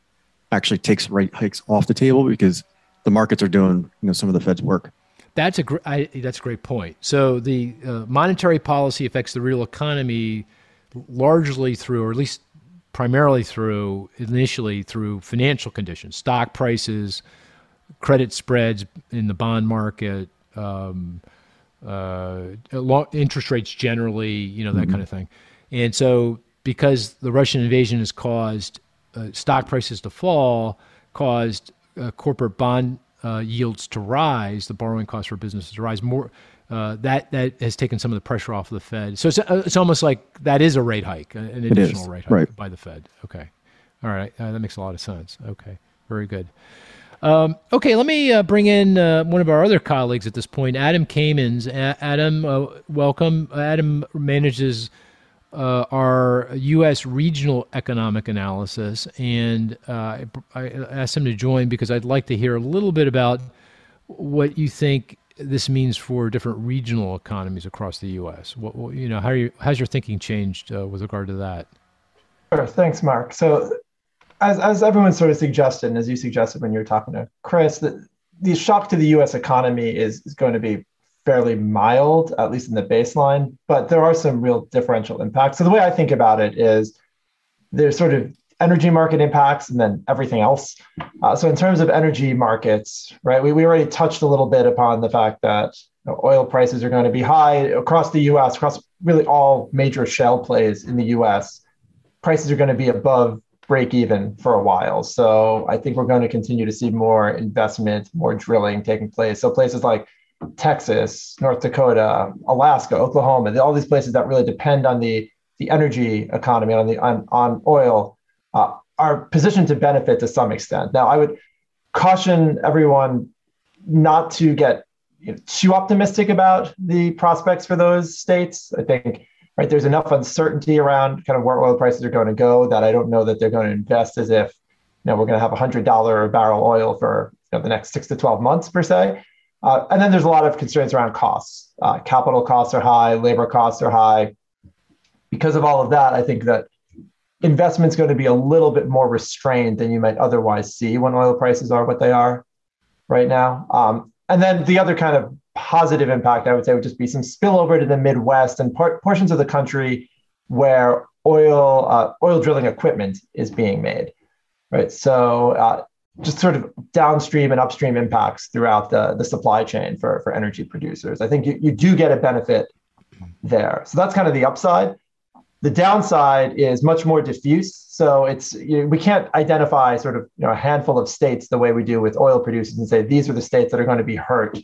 actually takes rate hikes off the table because the markets are doing, you know, some of the Fed's work. That's a gr- I, that's a great point. So the uh, monetary policy affects the real economy largely through, or at least primarily through, initially through financial conditions, stock prices, credit spreads in the bond market, um, uh, interest rates generally, you know that kind of thing. And so, because the Russian invasion has caused uh, stock prices to fall, caused uh, corporate bond uh, yields to rise, the borrowing costs for businesses to rise more. Uh, that that has taken some of the pressure off of the Fed. So it's, uh, it's almost like that is a rate hike, an additional rate hike right. by the Fed. Okay, all right, uh, that makes a lot of sense. Okay, very good. Um, okay, let me uh, bring in uh, one of our other colleagues at this point, Adam Kamins. A- Adam, uh, welcome. Adam manages uh, our U.S. regional economic analysis, and uh, I, asked him to join because I'd like to hear a little bit about what you think this means for different regional economies across the U.S. What, what- you know, how you, your thinking changed uh, with regard to that? Sure. Thanks, Mark. So, as, as everyone sort of suggested, and as you suggested when you were talking to Chris, that the shock to the US economy is, is going to be fairly mild, at least in the baseline, but there are some real differential impacts. So, the way I think about it is there's sort of energy market impacts and then everything else. Uh, so, in terms of energy markets, right, we, we already touched a little bit upon the fact that you know, oil prices are going to be high across the US, across really all major shale plays in the US prices are going to be above break even for a while. So I think we're going to continue to see more investment, more drilling taking place. So places like Texas, North Dakota, Alaska, Oklahoma, all these places that really depend on the the energy economy on the on, on oil uh, are positioned to benefit to some extent. Now I would caution everyone not to get you know, too optimistic about the prospects for those states. I think right there's enough uncertainty around kind of where oil prices are going to go that I don't know that they're going to invest as if you know we're going to have a hundred dollar a barrel oil for you know, the next six to twelve months per se. Uh, and then there's a lot of constraints around costs. Uh, capital costs are high, labor costs are high. Because of all of that, I think that investment's going to be a little bit more restrained than you might otherwise see when oil prices are what they are right now. Um, and then the other kind of positive impact, I would say, would just be some spillover to the Midwest and por- portions of the country where oil uh, oil drilling equipment is being made. Right, so uh, just sort of downstream and upstream impacts throughout the, the supply chain for, for energy producers. I think you, you do get a benefit there. So that's kind of the upside. The downside is much more diffuse. So it's you know, we can't identify sort of you know a handful of states the way we do with oil producers and say these are the states that are going to be hurt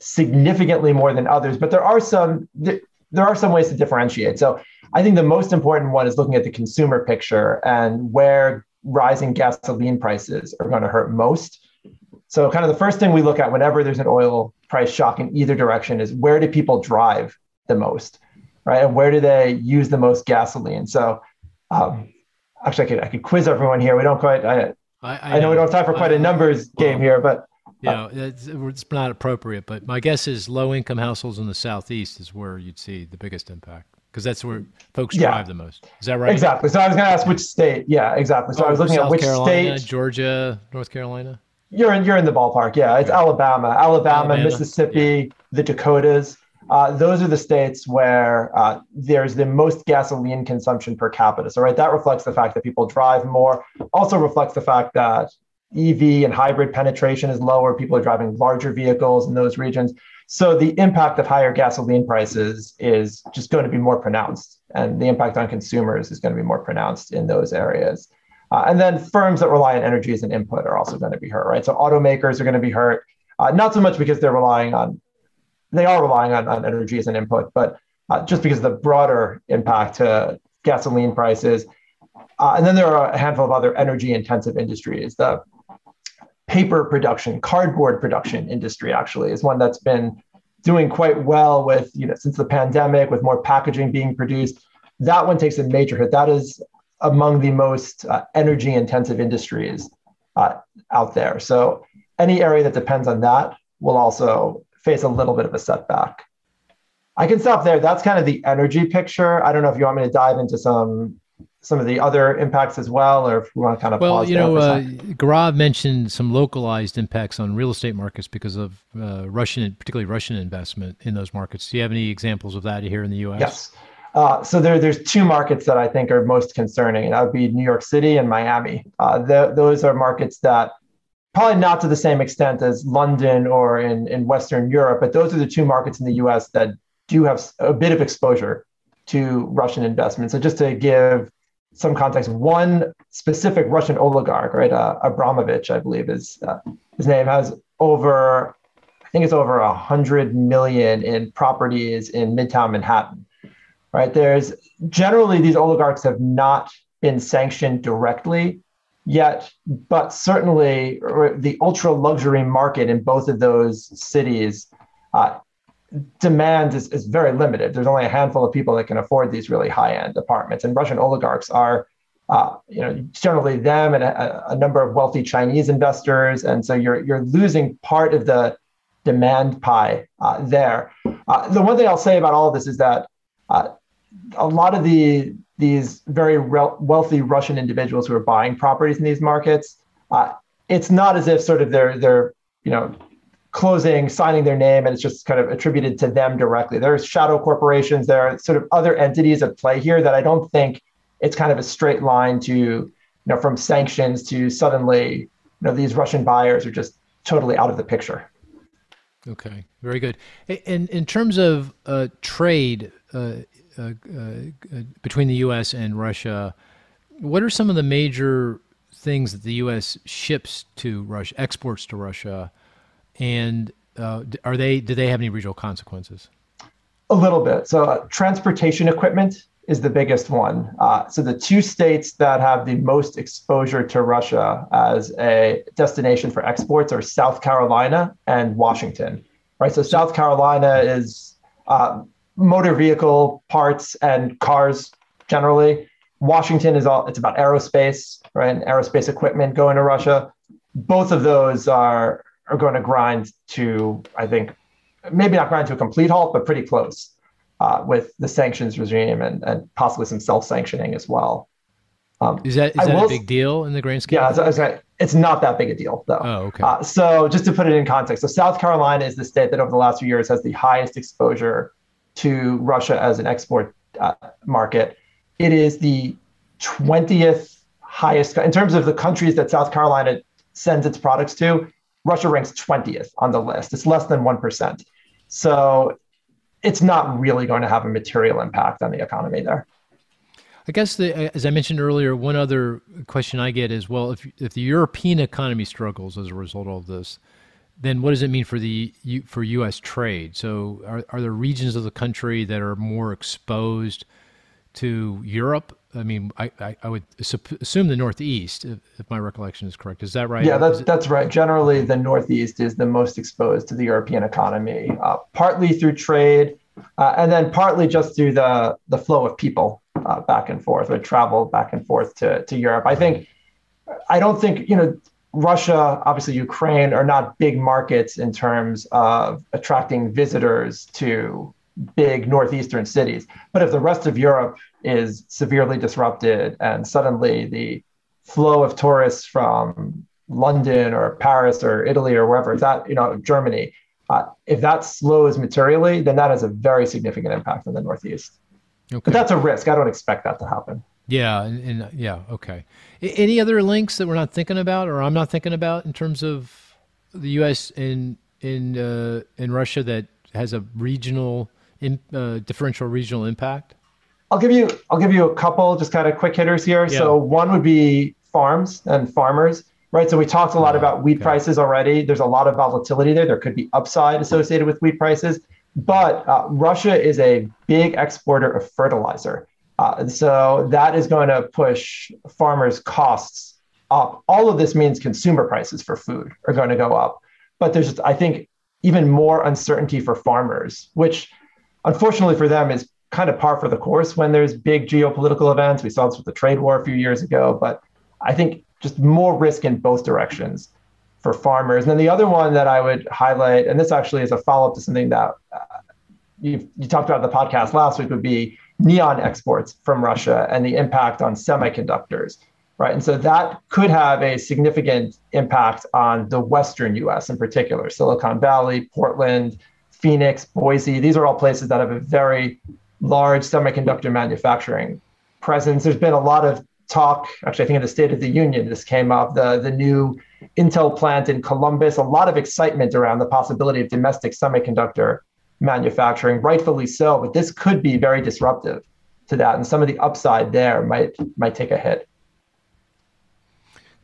significantly more than others. But there are some there are some ways to differentiate. So I think the most important one is looking at the consumer picture and where rising gasoline prices are going to hurt most. So kind of the first thing we look at whenever there's an oil price shock in either direction is where do people drive the most, right? And where do they use the most gasoline? So um, actually, I could I could quiz everyone here. We don't quite. I, I, I, I know, we don't have time for quite a numbers well, game here, but you know, it's, it's not appropriate. But my guess is low income households in the southeast is where you'd see the biggest impact because that's where folks yeah. drive the most. Is that right? Exactly. So I was going to ask which state. Yeah, exactly. So oh, I was looking South at which Carolina, state. Georgia, North Carolina. You're in you're in the ballpark. Yeah, it's Alabama, Alabama, Alabama. Mississippi, yeah. the Dakotas. Uh, those are the states where uh, there's the most gasoline consumption per capita. So, right, that reflects the fact that people drive more. Also reflects the fact that EV and hybrid penetration is lower. People are driving larger vehicles in those regions. So, the impact of higher gasoline prices is just going to be more pronounced, and the impact on consumers is going to be more pronounced in those areas. Uh, and then firms that rely on energy as an input are also going to be hurt, right? So, automakers are going to be hurt, uh, not so much because they're relying on they are relying on, on energy as an input, but uh, just because of the broader impact to gasoline prices. Uh, and then there are a handful of other energy intensive industries. The paper production, cardboard production industry actually is one that's been doing quite well with, you know, since the pandemic, with more packaging being produced. That one takes a major hit. That is among the most uh, energy intensive industries uh, out there. So any area that depends on that will also face a little bit of a setback. I can stop there. That's kind of the energy picture. I don't know if you want me to dive into some some of the other impacts as well, or if we want to kind of pause. well, you know, uh, Gaurav mentioned some localized impacts on real estate markets because of uh, Russian, particularly Russian investment in those markets. Do you have any examples of that here in the U.S.? Yes. Uh, so there, there's two markets that I think are most concerning, and that would be New York City and Miami. Uh, those are markets that probably not to the same extent as London or in, in Western Europe, but those are the two markets in the US that do have a bit of exposure to Russian investment. So just to give some context, one specific Russian oligarch, right, uh, Abramovich, I believe is uh, his name, has over, I think it's over a hundred million in properties in Midtown Manhattan, right? There's generally these oligarchs have not been sanctioned directly, yet, but certainly the ultra luxury market in both of those cities, uh, demand is, is very limited. There's only a handful of people that can afford these really high end apartments, and Russian oligarchs are. Uh, you know, generally them and a, a, number of wealthy Chinese investors, and so you're you're losing part of the demand pie uh, there. Uh, the one thing I'll say about all of this is that uh, a lot of the these very re- wealthy Russian individuals who are buying properties in these markets, uh, it's not as if sort of they're they're you know closing, signing their name, and it's just kind of attributed to them directly. There's shadow corporations, there are sort of other entities at play here that I don't think it's kind of a straight line to you know from sanctions to suddenly you know these Russian buyers are just totally out of the picture. Okay, very good. In in terms of uh, trade, uh, uh, uh, between the U.S. and Russia, what are some of the major things that the U.S. ships to Russia, exports to Russia, and uh, are they do they have any regional consequences? A little bit. So, uh, transportation equipment is the biggest one. Uh, so, the two states that have the most exposure to Russia as a destination for exports are South Carolina and Washington. Right. So, South Carolina is uh, motor vehicle parts and cars generally. Washington is all it's about aerospace, right? And aerospace equipment going to Russia. Both of those are are going to grind to, I think, maybe not grind to a complete halt, but pretty close uh, with the sanctions regime and, and possibly some self-sanctioning as well. Um, is that is that will, a big deal in the grand scheme? Yeah, it's, it's, it's not that big a deal though. Oh, okay. Uh, so just to put it in context, so South Carolina is the state that over the last few years has the highest exposure to Russia as an export uh, market. It is the 20th highest in terms of the countries that South Carolina sends its products to. Russia ranks 20th on the list. It's less than 1%. So it's not really going to have a material impact on the economy there. I guess the, uh, as I mentioned earlier, one other question I get is, well, if if the European economy struggles as a result of this, then what does it mean for the for U.S. trade? So, are are there regions of the country that are more exposed to Europe? I mean, I, I, I would assume the Northeast, if, if, my recollection is correct. Is that right? Yeah, that's that's right. Generally, the Northeast is the most exposed to the European economy, uh, partly through trade, uh, and then partly just through the the flow of people uh, back and forth or travel back and forth to to Europe. I think, I don't think you know Russia, obviously Ukraine, are not big markets in terms of attracting visitors to big northeastern cities. But if the rest of Europe is severely disrupted and suddenly the flow of tourists from London or Paris or Italy or wherever it's at, you know, Germany, uh, if that slows materially, then that has a very significant impact on the Northeast. Okay. But that's a risk. I don't expect that to happen. Yeah, and, and yeah, okay. Any other links that we're not thinking about, or I'm not thinking about, in terms of the U.S. in in uh, in Russia that has a regional in, uh, differential regional impact? I'll give you I'll give you a couple just kind of quick hitters here. Yeah. So one would be farms and farmers, right? So we talked a lot about wheat okay. prices already. There's a lot of volatility there. There could be upside associated with wheat prices, but uh, Russia is a big exporter of fertilizer. Uh, so that is going to push farmers' costs up. All of this means consumer prices for food are going to go up. But there's, I think, even more uncertainty for farmers, which unfortunately for them is kind of par for the course when there's big geopolitical events. We saw this with the trade war a few years ago, but I think just more risk in both directions for farmers. And then the other one that I would highlight, and this actually is a follow up to something that uh, you, you talked about in the podcast last week, would be neon exports from Russia and the impact on semiconductors, right? And so that could have a significant impact on the Western US in particular, Silicon Valley, Portland, Phoenix, Boise. These are all places that have a very large semiconductor manufacturing presence. There's been a lot of talk, actually, I think in the State of the Union, this came up, the, the new Intel plant in Columbus, a lot of excitement around the possibility of domestic semiconductor manufacturing, rightfully so. But this could be very disruptive to that, and some of the upside there might might take a hit.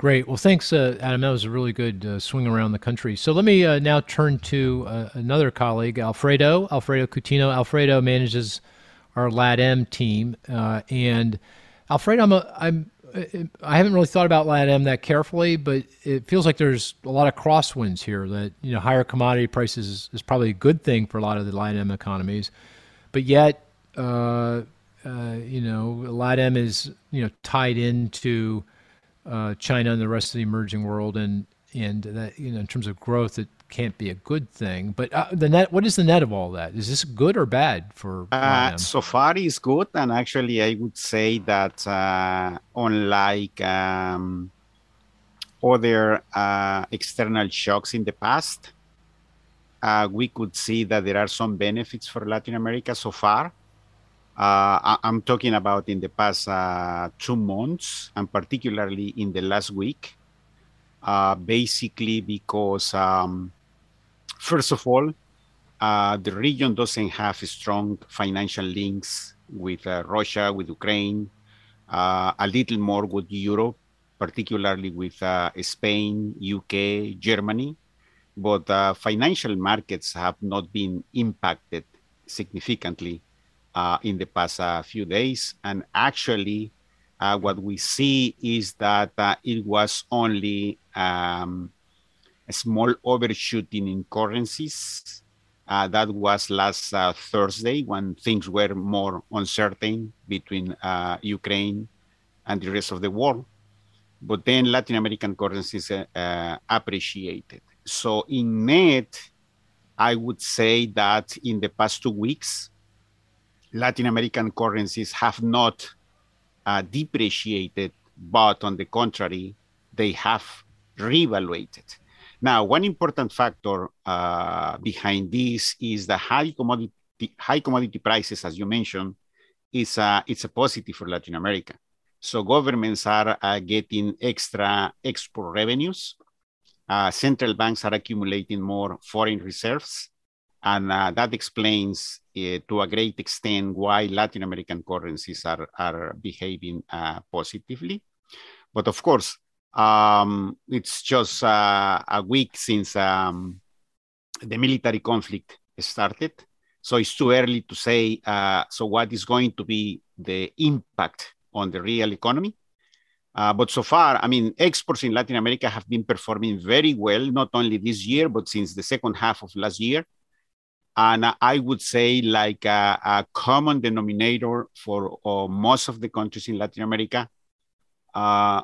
Great. Well, thanks, uh, Adam. That was a really good uh, swing around the country. So let me uh, now turn to uh, another colleague, Alfredo. Alfredo Coutinho. Alfredo manages our LATAM team, uh, and Alfredo, I'm, a, I'm I haven't really thought about LATAM that carefully, but it feels like there's a lot of crosswinds here. That you know, higher commodity prices is, is probably a good thing for a lot of the LATAM economies, but yet, uh, you know, LATAM is you know tied into uh, China and the rest of the emerging world, and and that you know, in terms of growth, it can't be a good thing. But uh, the net, what is the net of all that? Is this good or bad for? Uh, so far, it's good, and actually, I would say that uh, unlike um, other uh, external shocks in the past, uh, we could see that there are some benefits for Latin America so far. Uh, I'm talking about in the past uh, two months, and particularly in the last week. Uh, basically because um, First of all, uh, the region doesn't have strong financial links with uh, Russia, with Ukraine, uh, a little more with Europe, particularly with Spain, UK, Germany. But financial markets have not been impacted significantly uh, in the past few days. And actually, what we see is that it was only um, a small overshooting in currencies. Uh, that was last uh, Thursday when things were more uncertain between uh, Ukraine and the rest of the world. But then Latin American currencies uh, uh, appreciated. So, in net, I would say that in the past two weeks, Latin American currencies have not uh, depreciated, but on the contrary, they have revaluated. Now, one important factor uh, behind this is the high commodity high commodity prices, as you mentioned, is a, it's a positive for Latin America. So governments are uh, getting extra export revenues. Uh, central banks are accumulating more foreign reserves. And uh, that explains uh, to a great extent why Latin American currencies are, are behaving uh, positively. But of course, um, it's just uh, a week since um, the military conflict started. So it's too early to say. Uh, so, what is going to be the impact on the real economy? Uh, but so far, I mean, exports in Latin America have been performing very well, not only this year, but since the second half of last year. And I would say, like a, a common denominator for uh, most of the countries in Latin America, uh,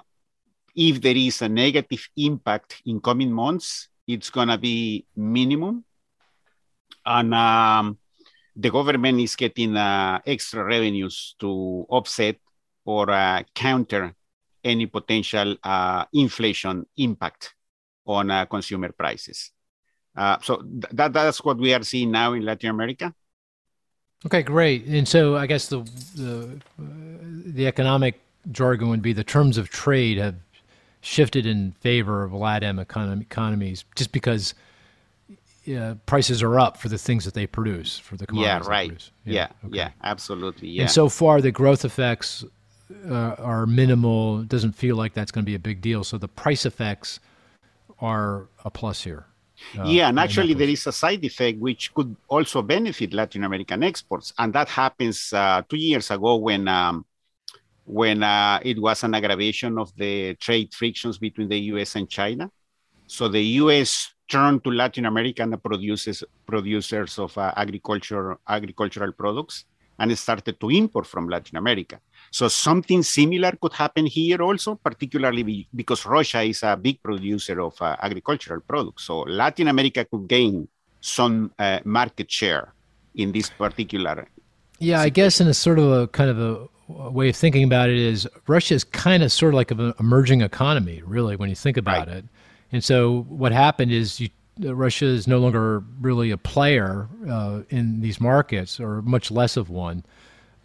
if there is a negative impact in coming months, it's going to be minimum. And um, the government is getting uh, extra revenues to offset or uh, counter any potential uh, inflation impact on uh, consumer prices. Uh, so th- that that's what we are seeing now in Latin America. Okay, great. And so I guess the the the economic jargon would be the terms of trade have shifted in favor of LATAM economy, economies just because uh, prices are up for the things that they produce for the commodities. Yeah, right. Yeah, yeah, okay. yeah, absolutely. Yeah. And so far, the growth effects uh, are minimal. It doesn't feel like that's going to be a big deal. So the price effects are a plus here. Uh, yeah, and actually, there is a side effect which could also benefit Latin American exports, and that happens uh, two years ago when um, when uh, it was an aggravation of the trade frictions between the U.S. and China. So the U.S. turned to Latin American producers producers of uh, agriculture agricultural products and started to import from Latin America. So something similar could happen here also, particularly because Russia is a big producer of uh, agricultural products. So Latin America could gain some uh, market share in this particular. Yeah, situation. I guess in a sort of a kind of a way of thinking about it is Russia is kind of sort of like an emerging economy, really, when you think about right. it. And so what happened is you, Russia is no longer really a player uh, in these markets, or much less of one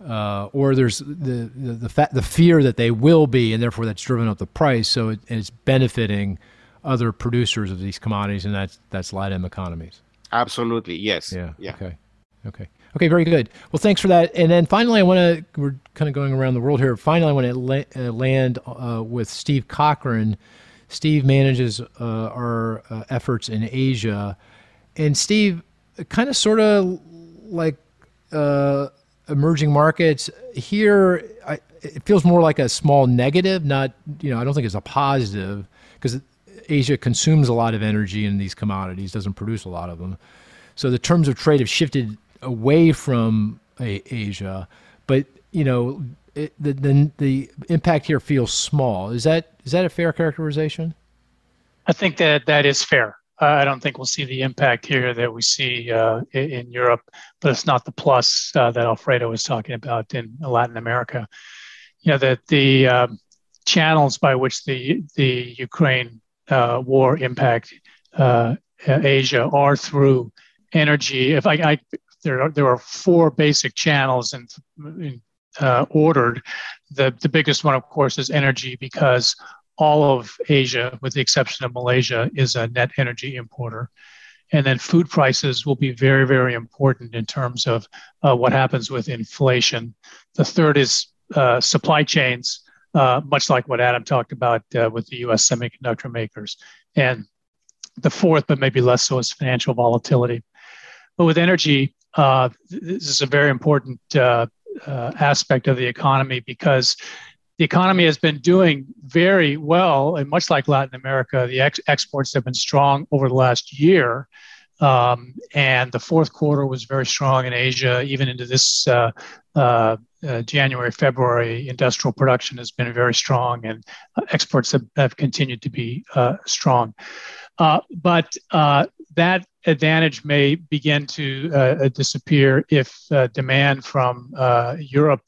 uh, or there's the the the, fa- the, fear that they will be, and therefore that's driven up the price. So it, it's benefiting other producers of these commodities, and that's that's LATAM economies. Absolutely, yes. Yeah. Yeah. Okay. Okay. Okay. Very good. Well, thanks for that. And then finally, I want to we're kind of going around the world here. Finally, I want to la- uh, land uh, with Steve Cochrane. Steve manages uh, our uh, efforts in Asia, and Steve, kind of sort of like uh, emerging markets here I, it feels more like a small negative not you know i don't think it's a positive because asia consumes a lot of energy in these commodities doesn't produce a lot of them. So the terms of trade have shifted away from a, asia but you know it, the, the the impact here feels small. Is that is that a fair characterization? I think that that is fair I don't think we'll see the impact here that we see uh, in, Europe, but it's not the plus uh, that Alfredo was talking about in Latin America. You know that the uh, channels by which the the Ukraine uh, war impact uh, Asia are through energy. If I, I there are there are four basic channels and uh, ordered. The the biggest one, of course, is energy because all of Asia, with the exception of Malaysia, is a net energy importer. And then food prices will be very, very important in terms of uh, what happens with inflation. The third is uh, supply chains, uh, much like what Adam talked about uh, with the US semiconductor makers. And the fourth, but maybe less so, is financial volatility. But with energy, uh, this is a very important uh, aspect of the economy because the economy has been doing very well, and much like Latin America, the ex- exports have been strong over the last year. Um, and the fourth quarter was very strong in Asia, even into this uh, uh, uh, January, February. Industrial production has been very strong, and exports have, have continued to be uh, strong. Uh, but uh, that advantage may begin to disappear if demand from Europe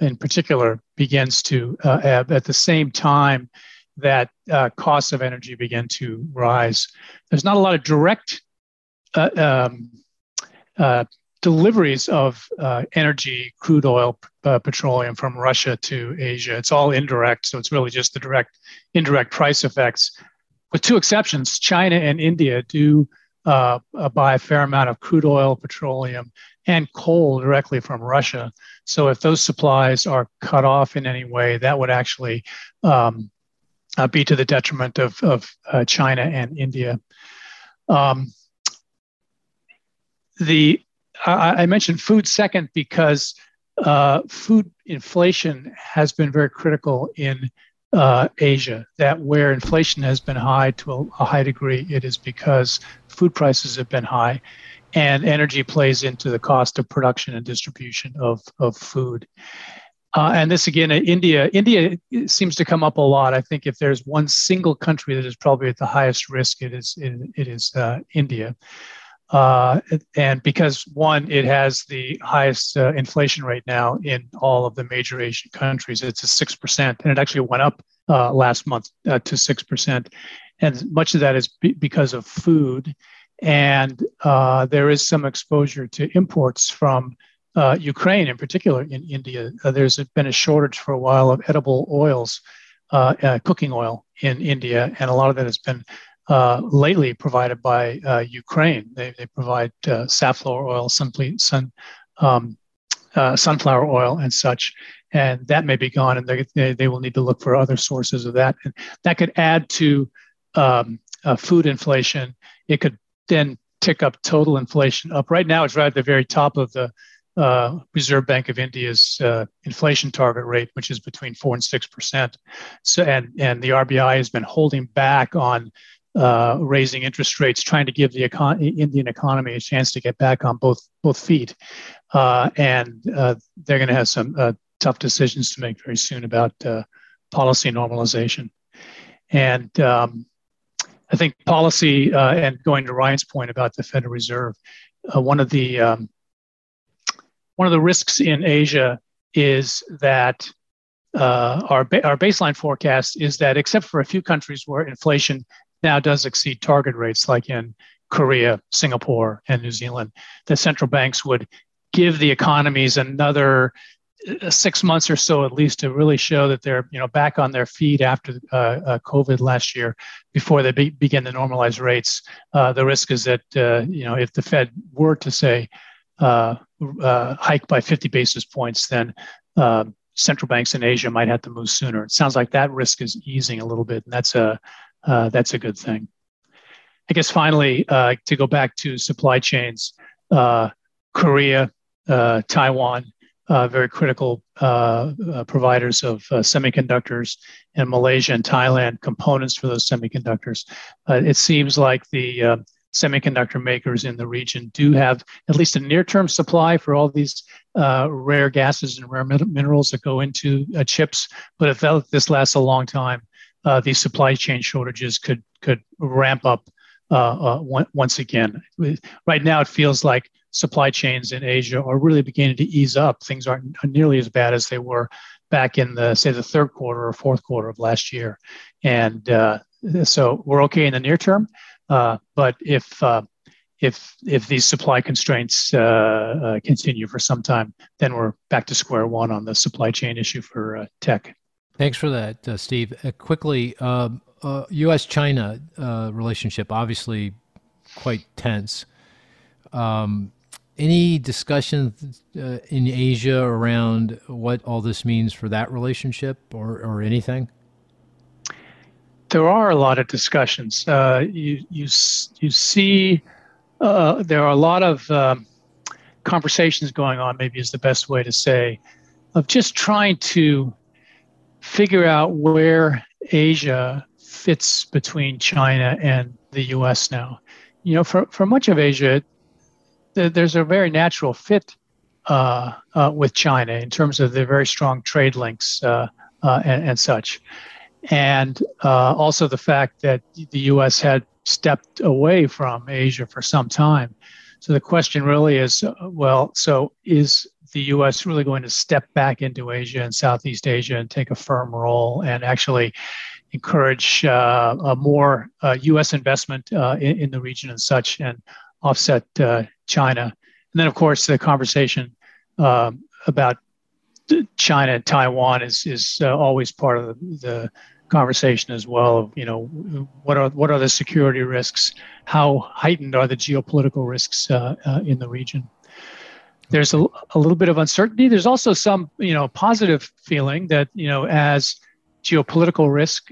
in particular begins to uh, ebb at the same time that uh, costs of energy begin to rise. There's not a lot of direct uh, um, uh, deliveries of uh, energy, crude oil, uh, petroleum from Russia to Asia. It's all indirect, so it's really just the direct, indirect price effects. With two exceptions, China and India do buy a fair amount of crude oil, petroleum, and coal directly from Russia. So if those supplies are cut off in any way, that would actually um, uh, be to the detriment of, of uh, China and India. Um, the I, I, mentioned food second because uh, food inflation has been very critical in uh, Asia. That where inflation has been high to a, a high degree, it is because food prices have been high and energy plays into the cost of production and distribution of, of food. Uh, and this again, uh, India. India seems to come up a lot. I think if there's one single country that is probably at the highest risk, it is it, it is uh, India. Uh, and because one, it has the highest uh, inflation rate now in all of the major Asian countries. It's a six percent, and it actually went up uh, last month to six percent. And much of that is b- because of food and uh, there is some exposure to imports from uh, Ukraine, in particular in India. Uh, there's been a shortage for a while of edible oils, uh, uh, cooking oil in India, and a lot of that has been uh, lately provided by Ukraine. They, they provide safflower oil, sun, sun, um, sunflower oil, and such. And that may be gone, and they, they will need to look for other sources of that. And that could add to um, food inflation. It could then tick up total inflation up. Right now, it's right at the very top of the uh, Reserve Bank of India's uh, inflation target rate, which is between four and six percent. So, and and the RBI has been holding back on uh, raising interest rates, trying to give the econ- Indian economy a chance to get back on both both feet. Uh, and uh, they're going to have some uh, tough decisions to make very soon about policy normalization. And um, I think policy, uh, and going to Ryan's point about the Federal Reserve, uh, one of the um, one of the risks in Asia is that uh, our ba- our baseline forecast is that except for a few countries where inflation now does exceed target rates, like in Korea, Singapore, and New Zealand, the central banks would give the economies another six months or so at least to really show that they're you know back on their feet after uh, uh, COVID last year before they be, begin to normalize rates. Uh, the risk is that uh, you know if the Fed were to say uh, hike by 50 basis points, then central banks in Asia might have to move sooner. It sounds like that risk is easing a little bit, and that's a that's a good thing. I guess finally to go back to supply chains, Korea, Taiwan uh, very critical uh, uh, providers of uh, semiconductors, in Malaysia and Thailand components for those semiconductors. Uh, it seems like the semiconductor makers in the region do have at least a near-term supply for all these rare gases and rare minerals that go into chips. But if that, this lasts a long time, these supply chain shortages could could ramp up once again. Right now, it feels like supply chains in Asia are really beginning to ease up. Things aren't nearly as bad as they were back in the say the third quarter or fourth quarter of last year, and uh, so we're okay in the near term. Uh, but if uh, if if these supply constraints uh, uh, continue for some time, then we're back to square one on the supply chain issue for uh, tech. Thanks for that, Steve. quickly, U.S.-China um, relationship obviously quite tense. Um, any discussion uh, in Asia around what all this means for that relationship or, or anything? There are a lot of discussions. Uh, you, you, you see, uh, there are a lot of um, conversations going on, maybe is the best way to say, of just trying to figure out where Asia fits between China and the US now. You know, for, for much of Asia, there's a very natural fit uh, uh, with China in terms of the very strong trade links uh, uh and, and, such. And uh, also the fact that the US had stepped away from Asia for some time. So the question really is uh, well, so is the US really going to step back into Asia and Southeast Asia and take a firm role and actually encourage a more US investment in, in, the region and such and offset China. And then, of course, the conversation uh, about China and Taiwan is is uh, always part of the, the conversation as well. Of you know what are what are the security risks? How heightened are the geopolitical risks uh, uh, in the region? There's a, a little bit of uncertainty. There's also some you know positive feeling that you know as geopolitical risk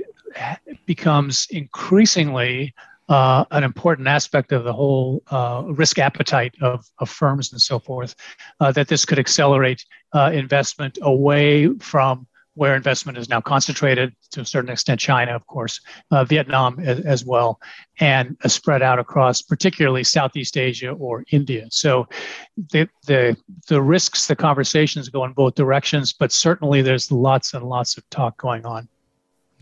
becomes increasingly uh, an important aspect of the whole uh, risk appetite of, of firms and so forth, uh, that this could accelerate uh, investment away from where investment is now concentrated to a certain extent, China, of course, uh, Vietnam as, as, well, and spread out across particularly Southeast Asia or India. So the, the, the risks, the conversations go in both directions, but certainly there's lots and lots of talk going on.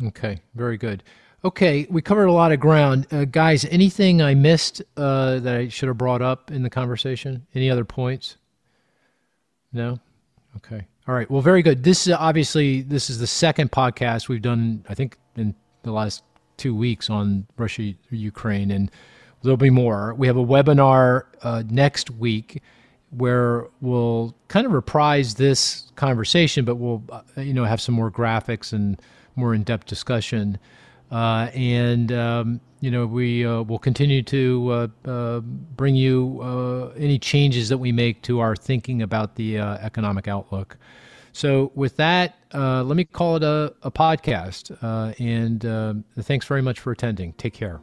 Okay, very good. Okay, we covered a lot of ground. Uh, guys, anything I missed uh, that I should have brought up in the conversation? Any other points? No? Okay. All right. Well, very good. This is obviously this is the second podcast we've done, I think, in the last two weeks on Russia, Ukraine, and there'll be more. We have a webinar uh, next week where we'll kind of reprise this conversation, but we'll uh, you know have some more graphics and more in-depth discussion. Uh, and um, you know we uh, will continue to uh, uh bring you uh, any changes that we make to our thinking about the uh, economic outlook. So with that, let me call it a, a podcast. and thanks very much for attending. Take care.